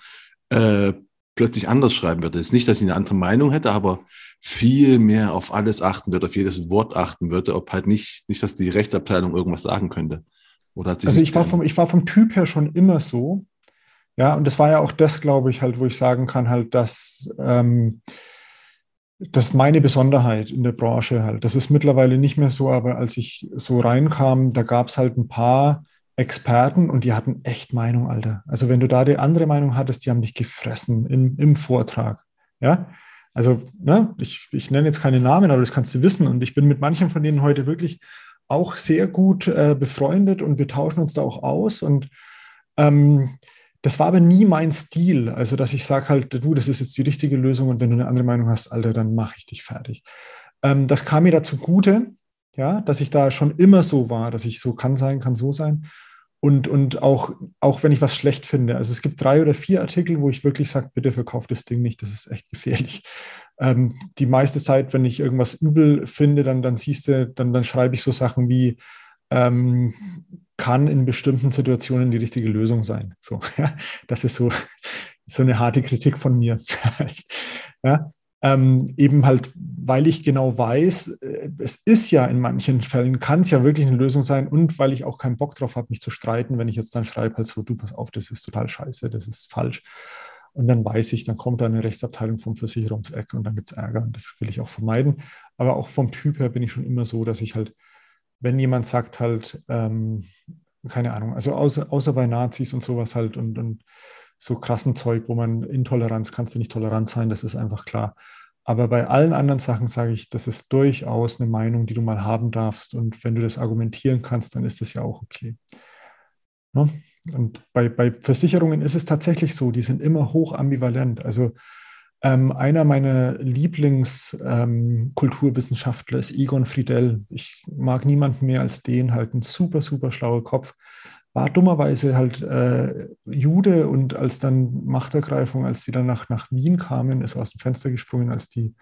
äh, plötzlich anders schreiben würde. Es ist nicht, dass ich eine andere Meinung hätte, aber viel mehr auf alles achten würde, auf jedes Wort achten würde, ob halt nicht, nicht dass die Rechtsabteilung irgendwas sagen könnte. Oder also ich war, vom, ich war vom Typ her schon immer so. Ja, und das war ja auch das, glaube ich, halt, wo ich sagen kann, halt, dass ähm, das meine Besonderheit in der Branche halt. Das ist mittlerweile nicht mehr so, aber als ich so reinkam, da gab es halt ein paar Experten und die hatten echt Meinung, Alter. Also wenn du da die andere Meinung hattest, die haben dich gefressen im, im Vortrag. Ja, also ne, ich, ich nenne jetzt keine Namen, aber das kannst du wissen. Und ich bin mit manchen von denen heute wirklich auch sehr gut äh, befreundet und wir tauschen uns da auch aus. Und ähm, das war aber nie mein Stil. Also, dass ich sage halt, du, das ist jetzt die richtige Lösung und wenn du eine andere Meinung hast, Alter, dann mache ich dich fertig. Ähm, das kam mir dazu gute, ja, dass ich da schon immer so war, dass ich so kann sein, kann so sein. Und, und auch, auch wenn ich was schlecht finde. Also es gibt drei oder vier Artikel, wo ich wirklich sage, bitte verkauf das Ding nicht, das ist echt gefährlich. Ähm, die meiste Zeit, wenn ich irgendwas übel finde, dann, dann siehst du, dann, dann schreibe ich so Sachen wie, ähm, kann in bestimmten Situationen die richtige Lösung sein. So, ja, das ist so, so eine harte Kritik von mir. ja, ähm, eben halt, weil ich genau weiß, äh, es ist ja in manchen Fällen, kann es ja wirklich eine Lösung sein und weil ich auch keinen Bock drauf habe, mich zu streiten, wenn ich jetzt dann schreibe, halt so, du pass auf, das ist total scheiße, das ist falsch. Und dann weiß ich, dann kommt da eine Rechtsabteilung vom Versicherungseck und dann gibt es Ärger und das will ich auch vermeiden. Aber auch vom Typ her bin ich schon immer so, dass ich halt wenn jemand sagt halt, ähm, keine Ahnung, also außer, außer bei Nazis und sowas halt und, und so krassen Zeug, wo man Intoleranz kannst du nicht tolerant sein, das ist einfach klar. Aber bei allen anderen Sachen sage ich, das ist durchaus eine Meinung, die du mal haben darfst. Und wenn du das argumentieren kannst, dann ist das ja auch okay. Ne? Und bei, bei Versicherungen ist es tatsächlich so, die sind immer hoch ambivalent. Also ähm, einer meiner Lieblingskulturwissenschaftler ähm, ist Egon Friedel. Ich mag niemanden mehr als den, halt ein super, super schlauer Kopf. War dummerweise halt äh, Jude und als dann Machtergreifung, als die dann nach, nach Wien kamen, ist aus dem Fenster gesprungen, als die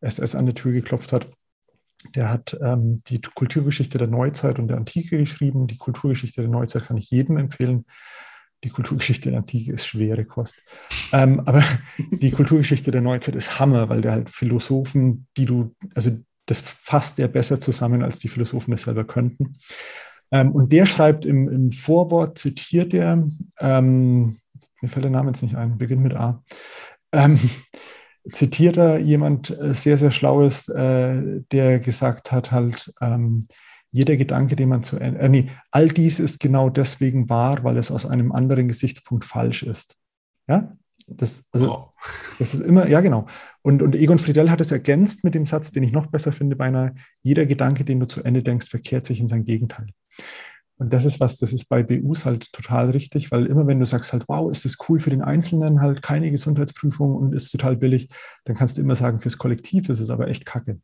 SS an der Tür geklopft hat. Der hat ähm, die Kulturgeschichte der Neuzeit und der Antike geschrieben. Die Kulturgeschichte der Neuzeit kann ich jedem empfehlen die Kulturgeschichte der Antike ist schwere Kost. Ähm, aber die Kulturgeschichte der Neuzeit ist Hammer, weil der halt Philosophen, die du, also das fasst er besser zusammen, als die Philosophen das selber könnten. Ähm, und der schreibt im, im Vorwort, zitiert er, ähm, mir fällt der Name jetzt nicht ein, beginnt mit A, ähm, zitiert er jemand äh, sehr, sehr Schlaues, äh, der gesagt hat, halt, ähm, jeder Gedanke, den man zu Ende, äh, nee, all dies ist genau deswegen wahr, weil es aus einem anderen Gesichtspunkt falsch ist. Ja, das, also, wow. das ist immer, ja, genau. Und, und Egon Friedel hat es ergänzt mit dem Satz, den ich noch besser finde, beinahe: jeder Gedanke, den du zu Ende denkst, verkehrt sich in sein Gegenteil. Und das ist was, das ist bei BUs halt total richtig, weil immer wenn du sagst halt, wow, ist das cool für den Einzelnen, halt keine Gesundheitsprüfung und ist total billig, dann kannst du immer sagen, fürs Kollektiv ist es aber echt kacke.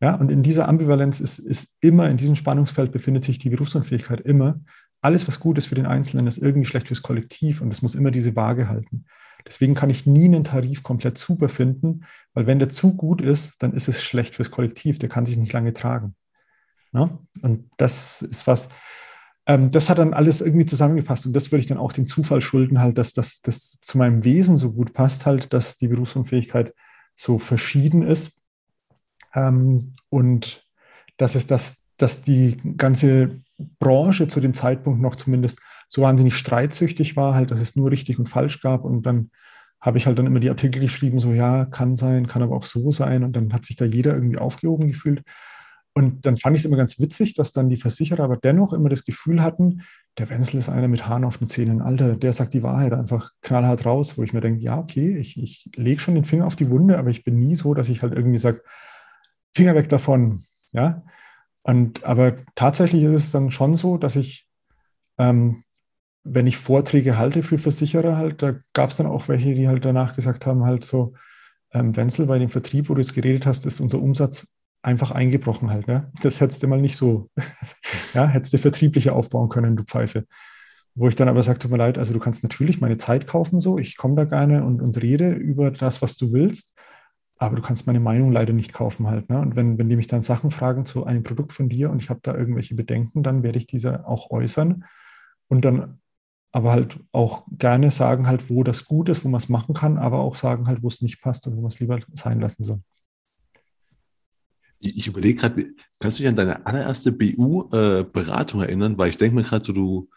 Ja, und in dieser Ambivalenz ist, ist immer, in diesem Spannungsfeld befindet sich die Berufsunfähigkeit immer. Alles, was gut ist für den Einzelnen, ist irgendwie schlecht fürs Kollektiv und es muss immer diese Waage halten. Deswegen kann ich nie einen Tarif komplett super finden, weil wenn der zu gut ist, dann ist es schlecht fürs Kollektiv, der kann sich nicht lange tragen. Ja? Und das ist was, ähm, das hat dann alles irgendwie zusammengepasst und das würde ich dann auch dem Zufall schulden, halt, dass das zu meinem Wesen so gut passt, halt, dass die Berufsunfähigkeit so verschieden ist ähm, und dass es das, dass die ganze Branche zu dem Zeitpunkt noch zumindest so wahnsinnig streitsüchtig war, halt, dass es nur richtig und falsch gab. Und dann habe ich halt dann immer die Artikel geschrieben, so ja, kann sein, kann aber auch so sein. Und dann hat sich da jeder irgendwie aufgehoben gefühlt. Und dann fand ich es immer ganz witzig, dass dann die Versicherer aber dennoch immer das Gefühl hatten, der Wenzel ist einer mit Haaren auf den Zähnen. Alter, der sagt die Wahrheit einfach knallhart raus, wo ich mir denke, ja, okay, ich, ich lege schon den Finger auf die Wunde, aber ich bin nie so, dass ich halt irgendwie sage, Finger weg davon. Ja. Und aber tatsächlich ist es dann schon so, dass ich ähm, wenn ich Vorträge halte für Versicherer, halt, da gab es dann auch welche, die halt danach gesagt haben, halt so, ähm, Wenzel, bei dem Vertrieb, wo du jetzt geredet hast, ist unser Umsatz einfach eingebrochen halt. Ne? Das hättest du mal nicht so, ja, hättest du vertrieblicher aufbauen können, du Pfeife. Wo ich dann aber sage, tut mir leid, also du kannst natürlich meine Zeit kaufen, so, ich komme da gerne und, und rede über das, was du willst, aber du kannst meine Meinung leider nicht kaufen halt. Ne? Und wenn, wenn die mich dann Sachen fragen zu einem Produkt von dir und ich habe da irgendwelche Bedenken, dann werde ich diese auch äußern und dann aber halt auch gerne sagen halt, wo das gut ist, wo man es machen kann, aber auch sagen halt, wo es nicht passt und wo man es lieber sein lassen soll. Ich, überlege gerade, kannst du dich an deine allererste BU-Beratung äh, erinnern? Weil ich denke mir gerade so, du,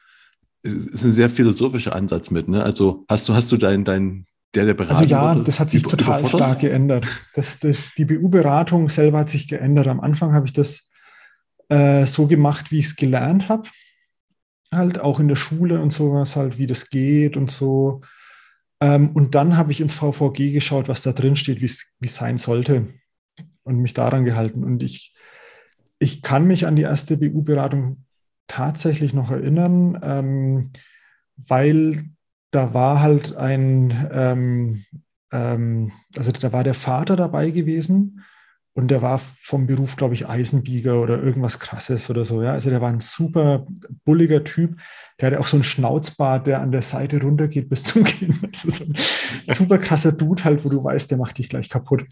es ist ein sehr philosophischer Ansatz mit, ne? Also hast du, hast du dein, dein, der der Beratung? Also ja, das hat sich total stark geändert. Das, das, die BU-Beratung selber hat sich geändert. Am Anfang habe ich das äh, so gemacht, wie ich es gelernt habe halt auch in der Schule und sowas halt, wie das geht und so. Ähm, und dann habe ich ins VVG geschaut, was da drin steht, wie es sein sollte und mich daran gehalten. Und ich, ich kann mich an die erste BU-Beratung tatsächlich noch erinnern, ähm, weil da war halt ein, ähm, ähm, also da war der Vater dabei gewesen und der war vom Beruf, glaube ich, Eisenbieger oder irgendwas krasses oder so. Ja? Also der war ein super bulliger Typ. Der hatte auch so einen Schnauzbart, der an der Seite runtergeht bis zum Kinn. Also so ein super krasser Dude halt, wo du weißt, der macht dich gleich kaputt.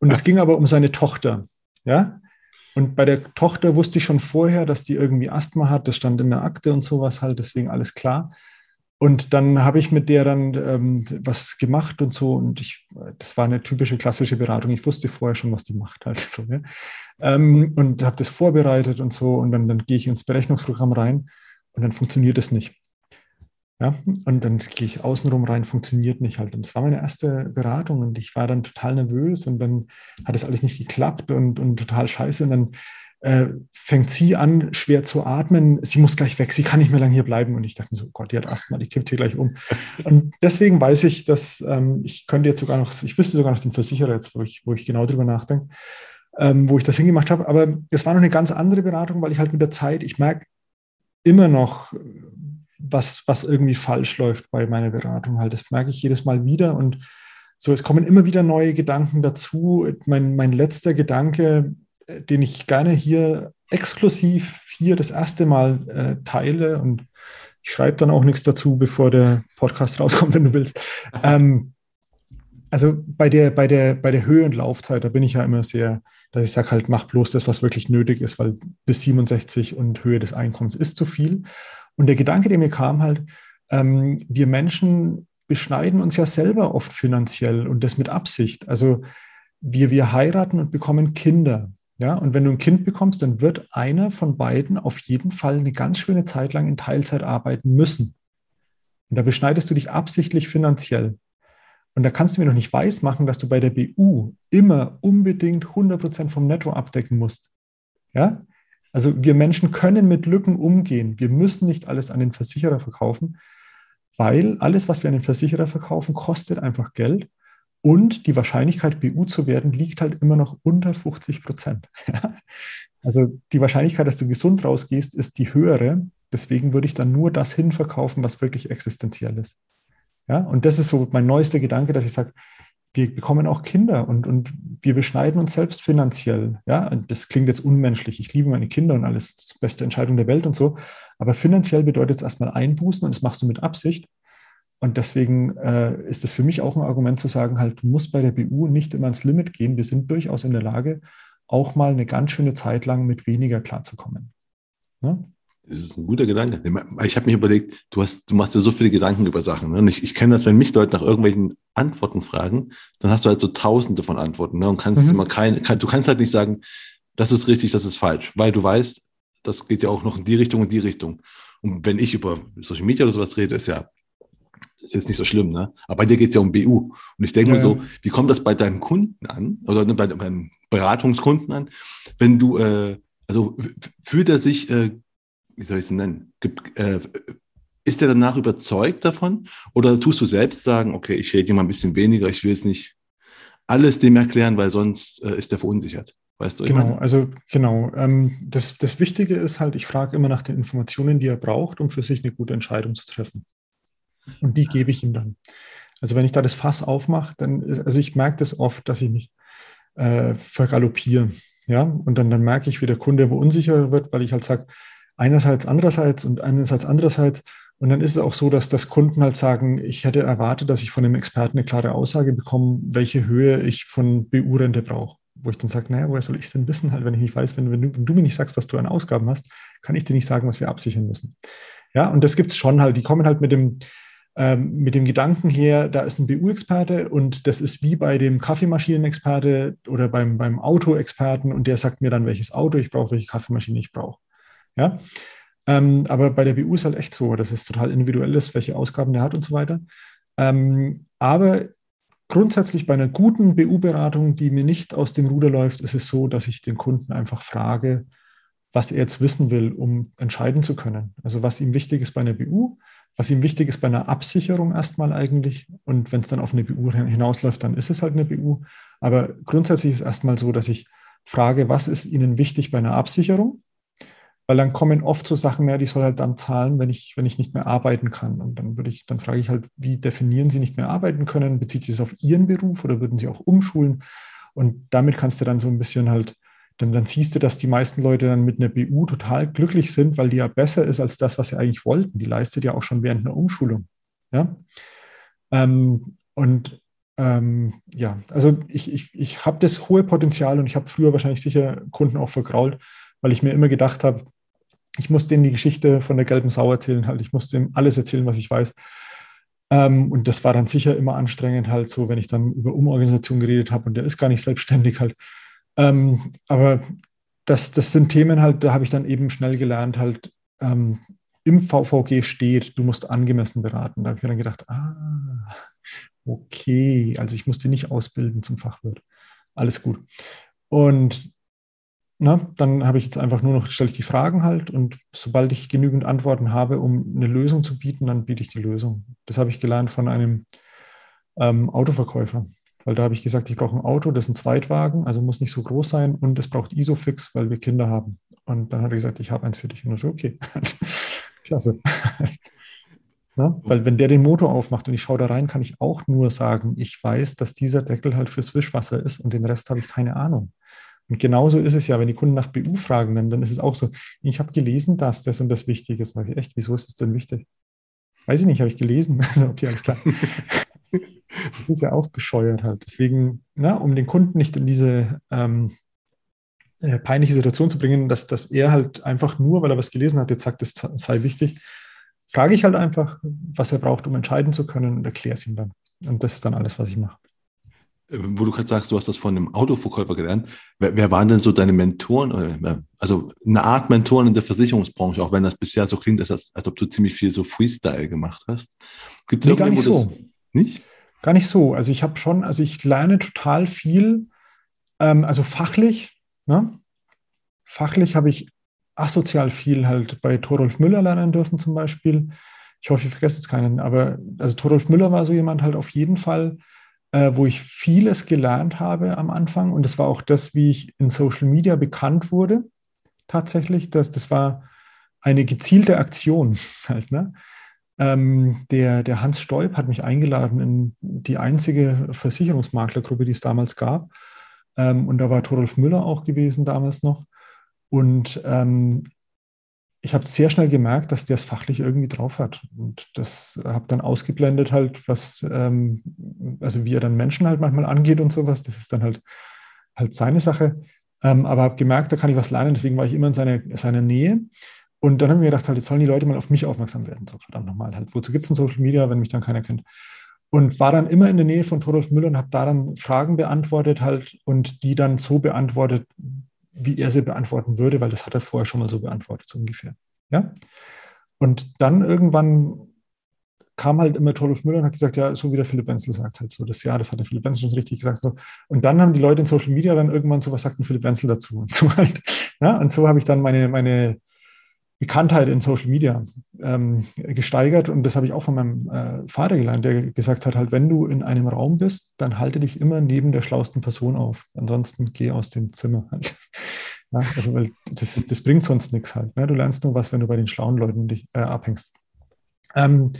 Und es ging aber um seine Tochter. Ja. Und bei der Tochter wusste ich schon vorher, dass die irgendwie Asthma hat. Das stand in der Akte und sowas halt, deswegen alles klar. Und dann habe ich mit der dann ähm, was gemacht und so. Und ich, das war eine typische klassische Beratung. Ich wusste vorher schon, was die macht halt so. Ja? Ähm, und habe das vorbereitet und so. Und dann, dann gehe ich ins Berechnungsprogramm rein und dann funktioniert es nicht. Ja, und dann gehe ich außenrum rein, funktioniert nicht halt. Und das war meine erste Beratung und ich war dann total nervös und dann hat das alles nicht geklappt und, und total scheiße. Und dann äh, fängt sie an, schwer zu atmen. Sie muss gleich weg, sie kann nicht mehr lange hier bleiben. Und ich dachte mir so, Gott, die hat Asthma, die kippt hier gleich um. Und deswegen weiß ich, dass ähm, ich könnte jetzt sogar noch, ich wüsste sogar noch den Versicherer jetzt, wo ich, wo ich genau drüber nachdenke, ähm, wo ich das hingemacht habe. Aber es war noch eine ganz andere Beratung, weil ich halt mit der Zeit, ich merke immer noch, was, was irgendwie falsch läuft bei meiner Beratung halt. Das merke ich jedes Mal wieder und so, es kommen immer wieder neue Gedanken dazu. Mein, mein letzter Gedanke, den ich gerne hier exklusiv hier das erste Mal äh, teile und ich schreibe dann auch nichts dazu, bevor der Podcast rauskommt, wenn du willst. Ähm, also bei der, bei, der, bei der Höhe und Laufzeit, da bin ich ja immer sehr, dass ich sage halt, mach bloß das, was wirklich nötig ist, weil bis 67 und Höhe des Einkommens ist zu viel. Und der Gedanke, der mir kam halt, ähm, wir Menschen beschneiden uns ja selber oft finanziell und das mit Absicht. Also wir, wir heiraten und bekommen Kinder. Ja, und wenn du ein Kind bekommst, dann wird einer von beiden auf jeden Fall eine ganz schöne Zeit lang in Teilzeit arbeiten müssen. Und da beschneidest du dich absichtlich finanziell. Und da kannst du mir noch nicht weismachen, dass du bei der BU immer unbedingt 100% vom Netto abdecken musst. Ja? Also wir Menschen können mit Lücken umgehen. Wir müssen nicht alles an den Versicherer verkaufen. weil alles, was wir an den Versicherer verkaufen, kostet einfach Geld. Und die Wahrscheinlichkeit, BU zu werden, liegt halt immer noch unter 50 Prozent. also die Wahrscheinlichkeit, dass du gesund rausgehst, ist die höhere. Deswegen würde ich dann nur das hinverkaufen, was wirklich existenziell ist. Ja, und das ist so mein neuester Gedanke, dass ich sage, wir bekommen auch Kinder und, und wir beschneiden uns selbst finanziell. Ja, das klingt jetzt unmenschlich. Ich liebe meine Kinder und alles, die beste Entscheidung der Welt und so. Aber finanziell bedeutet es erstmal Einbußen und das machst du mit Absicht. Und deswegen äh, ist es für mich auch ein Argument zu sagen, halt, du musst bei der BU nicht immer ans Limit gehen. Wir sind durchaus in der Lage, auch mal eine ganz schöne Zeit lang mit weniger klarzukommen. Ne? Das ist ein guter Gedanke. Ich habe mich überlegt, du, hast, du machst dir so viele Gedanken über Sachen. Ne? Und ich, ich kenne das, wenn mich Leute nach irgendwelchen Antworten fragen, dann hast du halt so tausende von Antworten. Ne? Und kannst mhm. immer keine, kann, du kannst halt nicht sagen, das ist richtig, das ist falsch, weil du weißt, das geht ja auch noch in die Richtung und die Richtung. Und wenn ich über Social Media oder sowas rede, ist ja ist jetzt nicht so schlimm, ne? Aber bei dir geht es ja um BU. Und ich denke ja. mir so, wie kommt das bei deinem Kunden an, oder bei deinem Beratungskunden an, wenn du, äh, also fühlt er sich, äh, wie soll ich es nennen, äh, ist er danach überzeugt davon? Oder tust du selbst sagen, okay, ich rede mal ein bisschen weniger, ich will es nicht alles dem erklären, weil sonst äh, ist er verunsichert? Weißt du, genau, also genau. Ähm, das, das Wichtige ist halt, ich frage immer nach den Informationen, die er braucht, um für sich eine gute Entscheidung zu treffen. Und die gebe ich ihm dann. Also wenn ich da das Fass aufmache, dann, also ich merke das oft, dass ich mich äh, vergaloppiere. Ja, und dann, dann merke ich, wie der Kunde unsicher wird, weil ich halt sage, einerseits, andererseits und einerseits, andererseits. Und dann ist es auch so, dass das Kunden halt sagen, ich hätte erwartet, dass ich von dem Experten eine klare Aussage bekomme, welche Höhe ich von BU-Rente brauche. Wo ich dann sage, naja, woher soll ich es denn wissen, halt, wenn ich nicht weiß, wenn, wenn, du, wenn du mir nicht sagst, was du an Ausgaben hast, kann ich dir nicht sagen, was wir absichern müssen. Ja, und das gibt es schon halt. Die kommen halt mit dem, ähm, mit dem Gedanken her, da ist ein BU-Experte und das ist wie bei dem Kaffeemaschinenexperte oder beim, beim Auto-Experten und der sagt mir dann, welches Auto ich brauche, welche Kaffeemaschine ich brauche. Ja? Ähm, aber bei der BU ist halt echt so, dass es total individuell ist, welche Ausgaben der hat und so weiter. Ähm, aber grundsätzlich bei einer guten BU-Beratung, die mir nicht aus dem Ruder läuft, ist es so, dass ich den Kunden einfach frage, was er jetzt wissen will, um entscheiden zu können. Also was ihm wichtig ist bei einer BU, was ihm wichtig ist bei einer Absicherung erstmal eigentlich. Und wenn es dann auf eine BU hinausläuft, dann ist es halt eine BU. Aber grundsätzlich ist es erstmal so, dass ich frage, was ist Ihnen wichtig bei einer Absicherung? Weil dann kommen oft so Sachen mehr, die soll halt dann zahlen, wenn ich, wenn ich nicht mehr arbeiten kann. Und dann würde ich, dann frage ich halt, wie definieren Sie nicht mehr arbeiten können? Bezieht sich das auf Ihren Beruf oder würden Sie auch umschulen? Und damit kannst du dann so ein bisschen halt dann, dann siehst du, dass die meisten Leute dann mit einer BU total glücklich sind, weil die ja besser ist als das, was sie eigentlich wollten. Die leistet ja auch schon während einer Umschulung. Ja? Ähm, und ähm, ja, also ich, ich, ich habe das hohe Potenzial und ich habe früher wahrscheinlich sicher Kunden auch vergrault, weil ich mir immer gedacht habe, ich muss denen die Geschichte von der gelben Sau erzählen, halt, ich muss dem alles erzählen, was ich weiß. Ähm, und das war dann sicher immer anstrengend, halt so, wenn ich dann über Umorganisation geredet habe und der ist gar nicht selbstständig halt. Ähm, aber das, das sind Themen halt, da habe ich dann eben schnell gelernt, halt ähm, im VVG steht, du musst angemessen beraten. Da habe ich mir dann gedacht, ah, okay, also ich musste nicht ausbilden zum Fachwirt. Alles gut. Und na, dann habe ich jetzt einfach nur noch, stelle ich die Fragen halt und sobald ich genügend Antworten habe, um eine Lösung zu bieten, dann biete ich die Lösung. Das habe ich gelernt von einem ähm, Autoverkäufer weil da habe ich gesagt, ich brauche ein Auto, das ist ein Zweitwagen, also muss nicht so groß sein und es braucht Isofix, weil wir Kinder haben. Und dann hat er gesagt, ich habe eins für dich. Und ich so, okay, klasse. Na, weil wenn der den Motor aufmacht und ich schaue da rein, kann ich auch nur sagen, ich weiß, dass dieser Deckel halt fürs Wischwasser ist und den Rest habe ich keine Ahnung. Und genauso ist es ja, wenn die Kunden nach BU fragen, dann, dann ist es auch so, ich habe gelesen, dass das und das wichtig ist. Sage ich, echt, wieso ist es denn wichtig? Weiß ich nicht, habe ich gelesen. okay, alles klar. Das ist ja auch bescheuert halt. Deswegen, na, um den Kunden nicht in diese ähm, äh, peinliche Situation zu bringen, dass, dass er halt einfach nur, weil er was gelesen hat, jetzt sagt, es sei wichtig, frage ich halt einfach, was er braucht, um entscheiden zu können und erkläre es ihm dann. Und das ist dann alles, was ich mache. Äh, wo du gerade sagst, du hast das von einem Autoverkäufer gelernt. Wer, wer, waren denn so deine Mentoren? Also eine Art Mentoren in der Versicherungsbranche, auch wenn das bisher so klingt, als, als ob du ziemlich viel so Freestyle gemacht hast. Gibt es nee, gar nicht so. Nicht? Gar nicht so. Also ich habe schon, also ich lerne total viel, ähm, also fachlich. Ne? Fachlich habe ich asozial viel halt bei Thorolf Müller lernen dürfen zum Beispiel. ich hoffe, ich vergesse jetzt keinen, aber also Torolf Müller war so jemand halt auf jeden Fall, äh, wo ich vieles gelernt habe am Anfang. Und das war auch das, wie ich in Social Media bekannt wurde. Tatsächlich, das, das war eine gezielte Aktion halt. Ne? Ähm, der, der Hans Stoib hat mich eingeladen in die einzige Versicherungsmaklergruppe, die es damals gab. Ähm, und da war Torolf Müller auch gewesen damals noch. Und ähm, ich habe sehr schnell gemerkt, dass der es fachlich irgendwie drauf hat. Und das habe dann ausgeblendet halt, was, ähm, also wie er dann Menschen halt manchmal angeht und sowas. Das ist dann halt, halt seine Sache. Ähm, aber habe gemerkt, da kann ich was lernen. Deswegen war ich immer in seiner, seiner Nähe. Und dann haben wir gedacht, halt, jetzt sollen die Leute mal auf mich aufmerksam werden. So, verdammt nochmal halt. Wozu gibt es denn Social Media, wenn mich dann keiner kennt? Und war dann immer in der Nähe von Torolf Müller und habe da dann Fragen beantwortet halt und die dann so beantwortet, wie er sie beantworten würde, weil das hat er vorher schon mal so beantwortet, so ungefähr. Ja? Und dann irgendwann kam halt immer Torolf Müller und hat gesagt, ja, so wie der Philipp Wenzel sagt halt so, das ja, das hat der Philipp Wenzel schon richtig gesagt. So. Und dann haben die Leute in Social Media dann irgendwann so, was sagt ein Philipp Wenzel dazu? Und so halt. Ja? Und so habe ich dann meine, meine Bekanntheit in Social Media ähm, gesteigert. Und das habe ich auch von meinem äh, Vater gelernt, der gesagt hat, halt, wenn du in einem Raum bist, dann halte dich immer neben der schlauesten Person auf. Ansonsten geh aus dem Zimmer halt. Ja, also, weil das, das bringt sonst nichts halt. Ne? Du lernst nur was, wenn du bei den schlauen Leuten dich äh, abhängst. Ähm,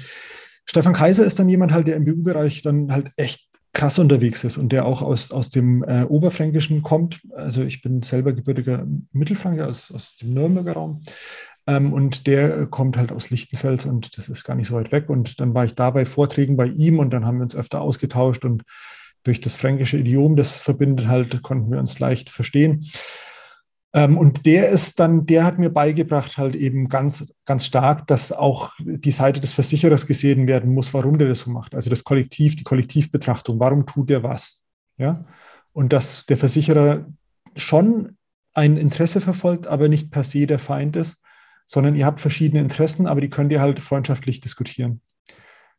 Stefan Kaiser ist dann jemand halt, der im BU-Bereich dann halt echt krass unterwegs ist und der auch aus, aus dem äh, Oberfränkischen kommt. Also ich bin selber gebürtiger Mittelfranke aus, aus dem Nürnberger Raum. Ähm, und der kommt halt aus Lichtenfels und das ist gar nicht so weit weg. Und dann war ich da bei Vorträgen bei ihm und dann haben wir uns öfter ausgetauscht und durch das fränkische Idiom, das verbindet halt, konnten wir uns leicht verstehen. Ähm, und der ist dann, der hat mir beigebracht, halt eben ganz, ganz stark, dass auch die Seite des Versicherers gesehen werden muss, warum der das so macht. Also das Kollektiv, die Kollektivbetrachtung, warum tut der was? Ja. Und dass der Versicherer schon ein Interesse verfolgt, aber nicht per se der Feind ist sondern ihr habt verschiedene Interessen, aber die könnt ihr halt freundschaftlich diskutieren.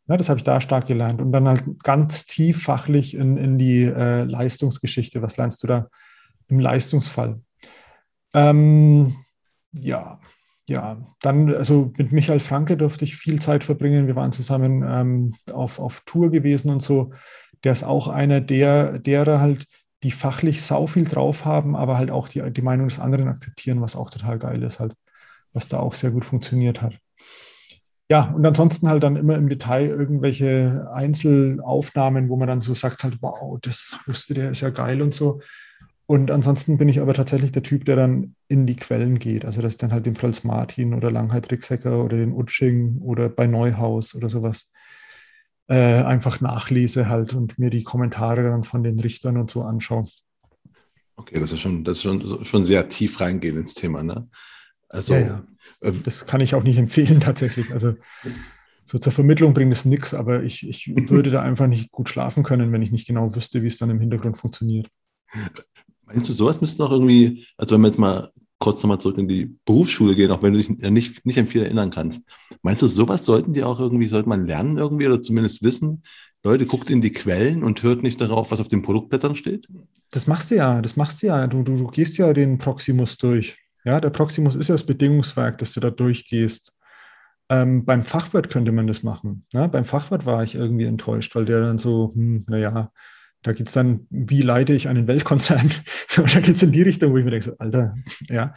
Ja, das habe ich da stark gelernt. Und dann halt ganz tief fachlich in, in die äh, Leistungsgeschichte. Was lernst du da im Leistungsfall? Ähm, ja, ja, dann, also mit Michael Franke durfte ich viel Zeit verbringen. Wir waren zusammen ähm, auf, auf Tour gewesen und so. Der ist auch einer der, derer halt, die fachlich sau viel drauf haben, aber halt auch die, die Meinung des anderen akzeptieren, was auch total geil ist halt was da auch sehr gut funktioniert hat. Ja, und ansonsten halt dann immer im Detail irgendwelche Einzelaufnahmen, wo man dann so sagt halt, wow, das wusste der, ist ja geil und so. Und ansonsten bin ich aber tatsächlich der Typ, der dann in die Quellen geht. Also dass ich dann halt den Prölz Martin oder Langheit Ricksecker oder den Utsching oder bei Neuhaus oder sowas äh, einfach nachlese halt und mir die Kommentare dann von den Richtern und so anschaue. Okay, das ist schon, das ist schon, schon sehr tief reingehen ins Thema, ne? Also, ja, ja. Äh, das kann ich auch nicht empfehlen tatsächlich. Also so zur Vermittlung bringt es nichts, aber ich, ich würde da einfach nicht gut schlafen können, wenn ich nicht genau wüsste, wie es dann im Hintergrund funktioniert. Meinst du, sowas müsste auch irgendwie, also wenn wir jetzt mal kurz nochmal zurück in die Berufsschule gehen, auch wenn du dich nicht, nicht an viel erinnern kannst. Meinst du, sowas sollten die auch irgendwie, sollte man lernen irgendwie oder zumindest wissen? Leute, guckt in die Quellen und hört nicht darauf, was auf den Produktblättern steht? Das machst du ja, das machst du ja. Du, du, du gehst ja den Proximus durch. Ja, der Proximus ist ja das Bedingungswerk, das du da durchgehst. Ähm, beim Fachwirt könnte man das machen. Ja, beim Fachwirt war ich irgendwie enttäuscht, weil der dann so, hm, naja, da geht es dann, wie leite ich einen Weltkonzern? da geht es in die Richtung, wo ich mir denke, Alter, ja.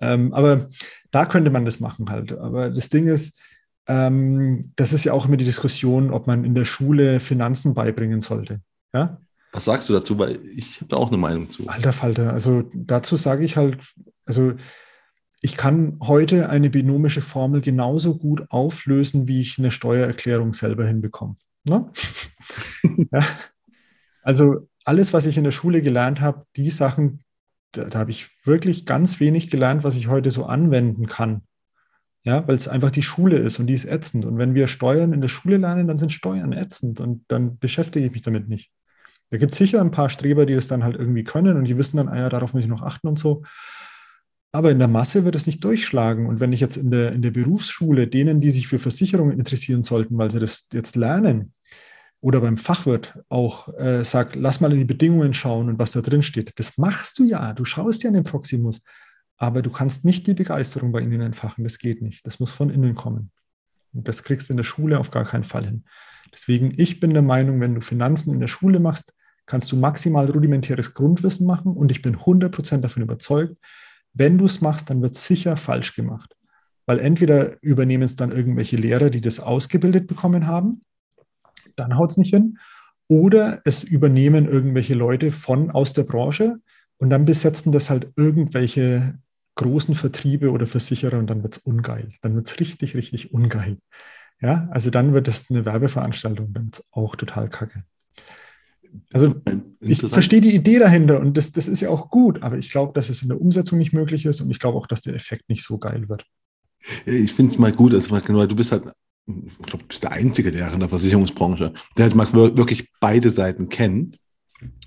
Ähm, aber da könnte man das machen halt. Aber das Ding ist, ähm, das ist ja auch immer die Diskussion, ob man in der Schule Finanzen beibringen sollte. Ja? Was sagst du dazu? Weil ich habe da auch eine Meinung zu. Alter Falter, also dazu sage ich halt, also ich kann heute eine binomische Formel genauso gut auflösen, wie ich eine Steuererklärung selber hinbekomme. Ne? ja. Also alles, was ich in der Schule gelernt habe, die Sachen, da, da habe ich wirklich ganz wenig gelernt, was ich heute so anwenden kann. Ja, weil es einfach die Schule ist und die ist ätzend. Und wenn wir Steuern in der Schule lernen, dann sind Steuern ätzend und dann beschäftige ich mich damit nicht. Da gibt es sicher ein paar Streber, die das dann halt irgendwie können und die wissen dann, ah ja, darauf muss ich noch achten und so. Aber in der Masse wird es nicht durchschlagen. Und wenn ich jetzt in der, in der Berufsschule denen, die sich für Versicherungen interessieren sollten, weil sie das jetzt lernen, oder beim Fachwirt auch äh, sag, lass mal in die Bedingungen schauen und was da drin steht. Das machst du ja. Du schaust ja in den Proximus. Aber du kannst nicht die Begeisterung bei ihnen entfachen. Das geht nicht. Das muss von innen kommen. Und das kriegst du in der Schule auf gar keinen Fall hin. Deswegen, ich bin der Meinung, wenn du Finanzen in der Schule machst, kannst du maximal rudimentäres Grundwissen machen und ich bin 100% davon überzeugt, wenn du es machst, dann wird es sicher falsch gemacht. Weil entweder übernehmen es dann irgendwelche Lehrer, die das ausgebildet bekommen haben, dann haut es nicht hin, oder es übernehmen irgendwelche Leute von aus der Branche und dann besetzen das halt irgendwelche großen Vertriebe oder Versicherer und dann wird es ungeil. Dann wird es richtig, richtig ungeil. Ja, also dann wird es eine Werbeveranstaltung, dann es auch total kacke. Also ich verstehe die Idee dahinter und das, das ist ja auch gut, aber ich glaube, dass es in der Umsetzung nicht möglich ist und ich glaube auch, dass der Effekt nicht so geil wird. Ich finde es mal gut, also, weil du bist halt, ich glaube, du bist der einzige Lehrer in der Versicherungsbranche, der halt mal wirklich beide Seiten kennt.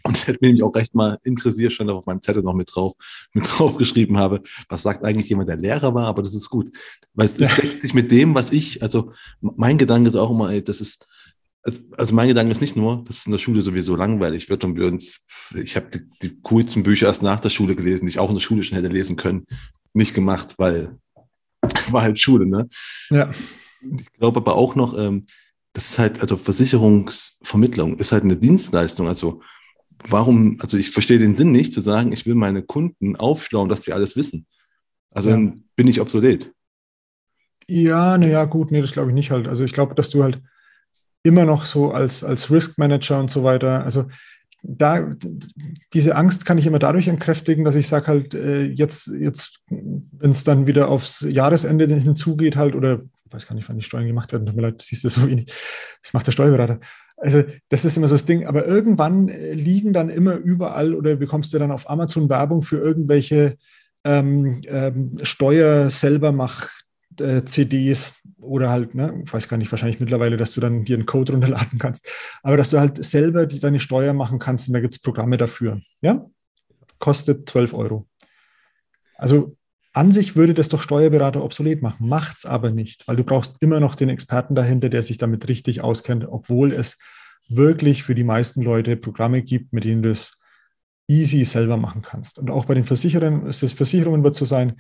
Und das hätte mich auch recht mal interessiert, schon auf meinem Zettel noch mit drauf, mit drauf geschrieben habe, was sagt eigentlich jemand, der Lehrer war, aber das ist gut. Weil es deckt sich mit dem, was ich, also mein Gedanke ist auch immer, ey, das ist, also, also mein Gedanke ist nicht nur, dass es in der Schule sowieso langweilig wird und wir uns, ich habe die, die coolsten Bücher erst nach der Schule gelesen, die ich auch in der Schule schon hätte lesen können, nicht gemacht, weil war halt Schule, ne? Ja. Ich glaube aber auch noch, ähm, das ist halt, also Versicherungsvermittlung ist halt eine Dienstleistung. Also warum, also ich verstehe den Sinn nicht zu sagen, ich will meine Kunden aufschlauen, dass sie alles wissen. Also ja. dann bin ich obsolet. Ja, naja, gut, nee, das glaube ich nicht halt. Also ich glaube, dass du halt immer noch so als, als Risk Manager und so weiter, also da, diese Angst kann ich immer dadurch entkräftigen, dass ich sage halt, äh, jetzt, jetzt wenn es dann wieder aufs Jahresende hinzugeht halt, oder ich weiß gar nicht, wann die Steuern gemacht werden, tut mir leid, siehst du so wenig, das macht der Steuerberater. Also das ist immer so das Ding, aber irgendwann äh, liegen dann immer überall oder bekommst du dann auf Amazon Werbung für irgendwelche ähm, ähm, Steuer selber mach äh, CDs oder halt, ne, ich weiß gar nicht, wahrscheinlich mittlerweile, dass du dann dir einen Code runterladen kannst, aber dass du halt selber die, deine Steuer machen kannst und da gibt es Programme dafür. Ja, kostet 12 Euro. Also an sich würde das doch Steuerberater obsolet machen, macht es aber nicht, weil du brauchst immer noch den Experten dahinter, der sich damit richtig auskennt, obwohl es wirklich für die meisten Leute Programme gibt, mit denen du es easy selber machen kannst. Und auch bei den Versicherern, Versicherungen wird so sein,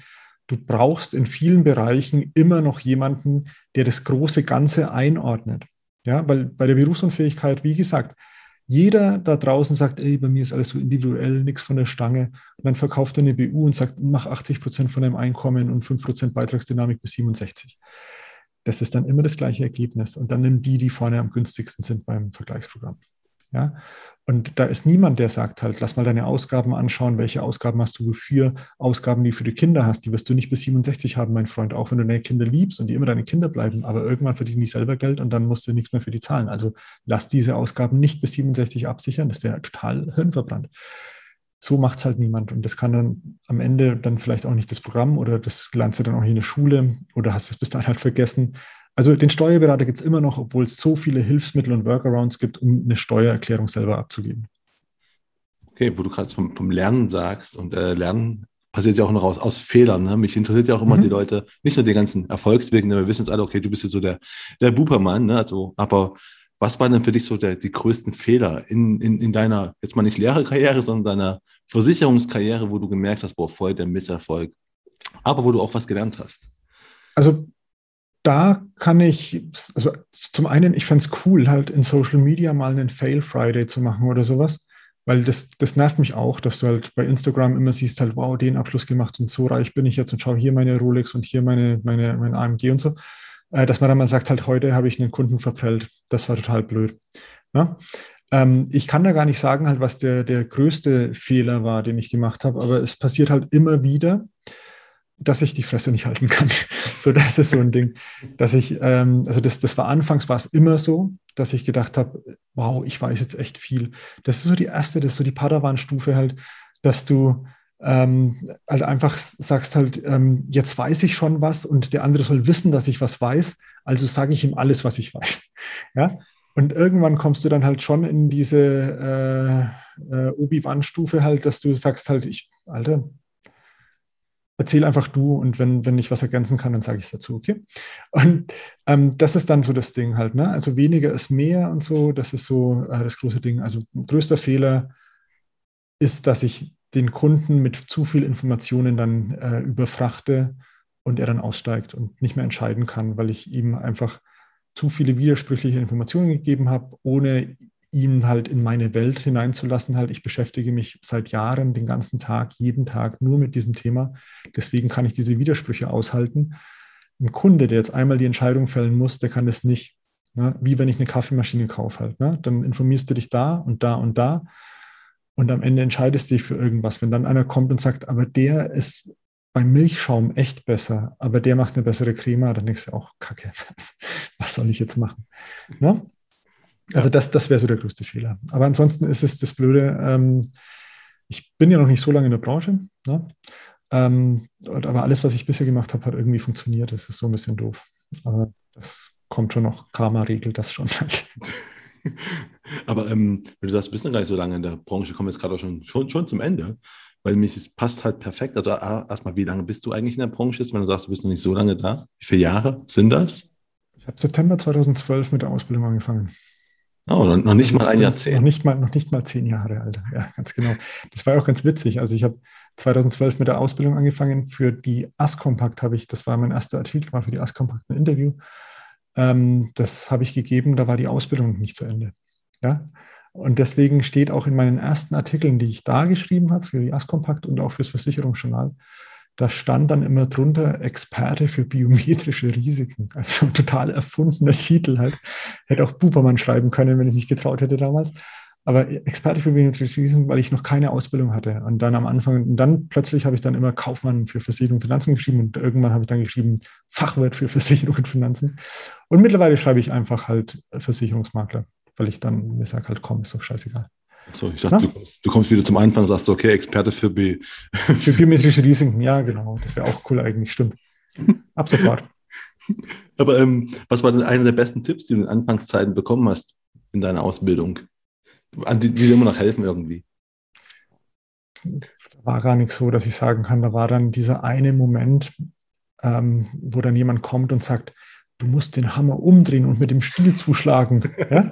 du brauchst in vielen Bereichen immer noch jemanden, der das große Ganze einordnet. Ja, weil bei der Berufsunfähigkeit, wie gesagt, jeder da draußen sagt, ey, bei mir ist alles so individuell, nichts von der Stange. Und dann verkauft er eine BU und sagt, mach 80 Prozent von deinem Einkommen und 5 Prozent Beitragsdynamik bis 67. Das ist dann immer das gleiche Ergebnis. Und dann nimm die, die vorne am günstigsten sind beim Vergleichsprogramm. Ja? Und da ist niemand, der sagt halt, lass mal deine Ausgaben anschauen, welche Ausgaben hast du für Ausgaben, die für die Kinder hast, die wirst du nicht bis 67 haben, mein Freund, auch wenn du deine Kinder liebst und die immer deine Kinder bleiben, aber irgendwann verdienen die selber Geld und dann musst du nichts mehr für die zahlen. Also lass diese Ausgaben nicht bis 67 absichern, das wäre total hirnverbrannt. So macht es halt niemand und das kann dann am Ende dann vielleicht auch nicht das Programm oder das lernst du dann auch in der Schule oder hast es bis dahin halt vergessen. Also den Steuerberater gibt es immer noch, obwohl es so viele Hilfsmittel und Workarounds gibt, um eine Steuererklärung selber abzugeben. Okay, wo du gerade vom, vom, Lernen sagst und äh, Lernen passiert ja auch noch aus, aus Fehlern. Ne? Mich interessiert ja auch immer mhm. die Leute, nicht nur die ganzen Erfolgswegen, wir wissen jetzt alle, okay, du bist ja so der, der Bupermann, ne? also, aber was waren denn für dich so der, die größten Fehler in, in, in deiner, jetzt mal nicht Lehrerkarriere, sondern deiner Versicherungskarriere, wo du gemerkt hast, boah, voll der Misserfolg, aber wo du auch was gelernt hast? Also da kann ich, also zum einen, ich fände es cool, halt in Social Media mal einen Fail Friday zu machen oder sowas, weil das, das nervt mich auch, dass du halt bei Instagram immer siehst, halt, wow, den Abschluss gemacht und so reich bin ich jetzt und schau hier meine Rolex und hier meine, meine, mein AMG und so, äh, dass man dann mal sagt, halt, heute habe ich einen Kunden verprellt. Das war total blöd. Ja? Ähm, ich kann da gar nicht sagen, halt, was der, der größte Fehler war, den ich gemacht habe, aber es passiert halt immer wieder, dass ich die Fresse nicht halten kann. so, das ist so ein Ding, dass ich, ähm, also das, das war anfangs war es immer so, dass ich gedacht habe, wow, ich weiß jetzt echt viel. Das ist so die erste, das ist so die Padawan-Stufe halt, dass du ähm, halt einfach sagst halt, ähm, jetzt weiß ich schon was und der andere soll wissen, dass ich was weiß, also sage ich ihm alles, was ich weiß. Ja, und irgendwann kommst du dann halt schon in diese äh, äh, Obi-Wan-Stufe halt, dass du sagst halt, ich, Alter, erzähl einfach du und wenn, wenn ich was ergänzen kann, dann sage ich es dazu, okay? Und ähm, das ist dann so das Ding halt, ne? Also weniger ist mehr und so, das ist so äh, das große Ding. Also größter Fehler ist, dass ich den Kunden mit zu viel Informationen dann äh, überfrachte und er dann aussteigt und nicht mehr entscheiden kann, weil ich ihm einfach zu viele widersprüchliche Informationen gegeben habe, ohne ihn halt in meine Welt hineinzulassen. Halt, ich beschäftige mich seit Jahren den ganzen Tag, jeden Tag nur mit diesem Thema. Deswegen kann ich diese Widersprüche aushalten. Ein Kunde, der jetzt einmal die Entscheidung fällen muss, der kann das nicht. Ne? Wie wenn ich eine Kaffeemaschine kaufe halt. Ne? Dann informierst du dich da und da und da. Und am Ende entscheidest du dich für irgendwas. Wenn dann einer kommt und sagt, aber der ist beim Milchschaum echt besser, aber der macht eine bessere Crema, dann denkst du auch, Kacke, was, was soll ich jetzt machen? Ne? Also das, das wäre so der größte Fehler. Aber ansonsten ist es das Blöde, ähm, ich bin ja noch nicht so lange in der Branche, ne? ähm, aber alles, was ich bisher gemacht habe, hat irgendwie funktioniert. Das ist so ein bisschen doof. Aber das kommt schon noch. Karma regelt das schon. aber ähm, wenn du sagst, du bist noch gar nicht so lange in der Branche, kommen jetzt gerade auch schon, schon, schon zum Ende weil mich es passt halt perfekt. Also erstmal, wie lange bist du eigentlich in der Branche jetzt, wenn du sagst, du bist noch nicht so lange da? Wie viele Jahre sind das? Ich habe September 2012 mit der Ausbildung angefangen. Oh, noch nicht mal ein Jahrzehnt. Noch nicht mal, noch nicht mal zehn Jahre, Alter. Ja, ganz genau. Das war auch ganz witzig. Also ich habe 2012 mit der Ausbildung angefangen. Für die Askompakt habe ich, das war mein erster Artikel, war für die Askompakt ein Interview. Ähm, das habe ich gegeben, da war die Ausbildung noch nicht zu Ende. Ja. Und deswegen steht auch in meinen ersten Artikeln, die ich da geschrieben habe, für die Askompakt und auch fürs Versicherungsjournal, da stand dann immer drunter Experte für biometrische Risiken. Also total erfundener Titel halt. Hätte auch Bubermann schreiben können, wenn ich mich getraut hätte damals. Aber Experte für biometrische Risiken, weil ich noch keine Ausbildung hatte. Und dann am Anfang, und dann plötzlich habe ich dann immer Kaufmann für Versicherung und Finanzen geschrieben und irgendwann habe ich dann geschrieben Fachwirt für Versicherung und Finanzen. Und mittlerweile schreibe ich einfach halt Versicherungsmakler, weil ich dann mir sage halt, komm, ist doch scheißegal. So, ich dachte, du kommst, du kommst, wieder zum Anfang und sagst, okay, Experte für B. Für biometrische Risiken, ja, genau. Das wäre auch cool eigentlich, stimmt. Ab sofort. Aber ähm, was war denn einer der besten Tipps, die du in Anfangszeiten bekommen hast in deiner Ausbildung? Die, die dir immer noch helfen irgendwie? War gar nicht so, dass ich sagen kann, da war dann dieser eine Moment, ähm, wo dann jemand kommt und sagt, du musst den Hammer umdrehen und mit dem Stiel zuschlagen. Ja?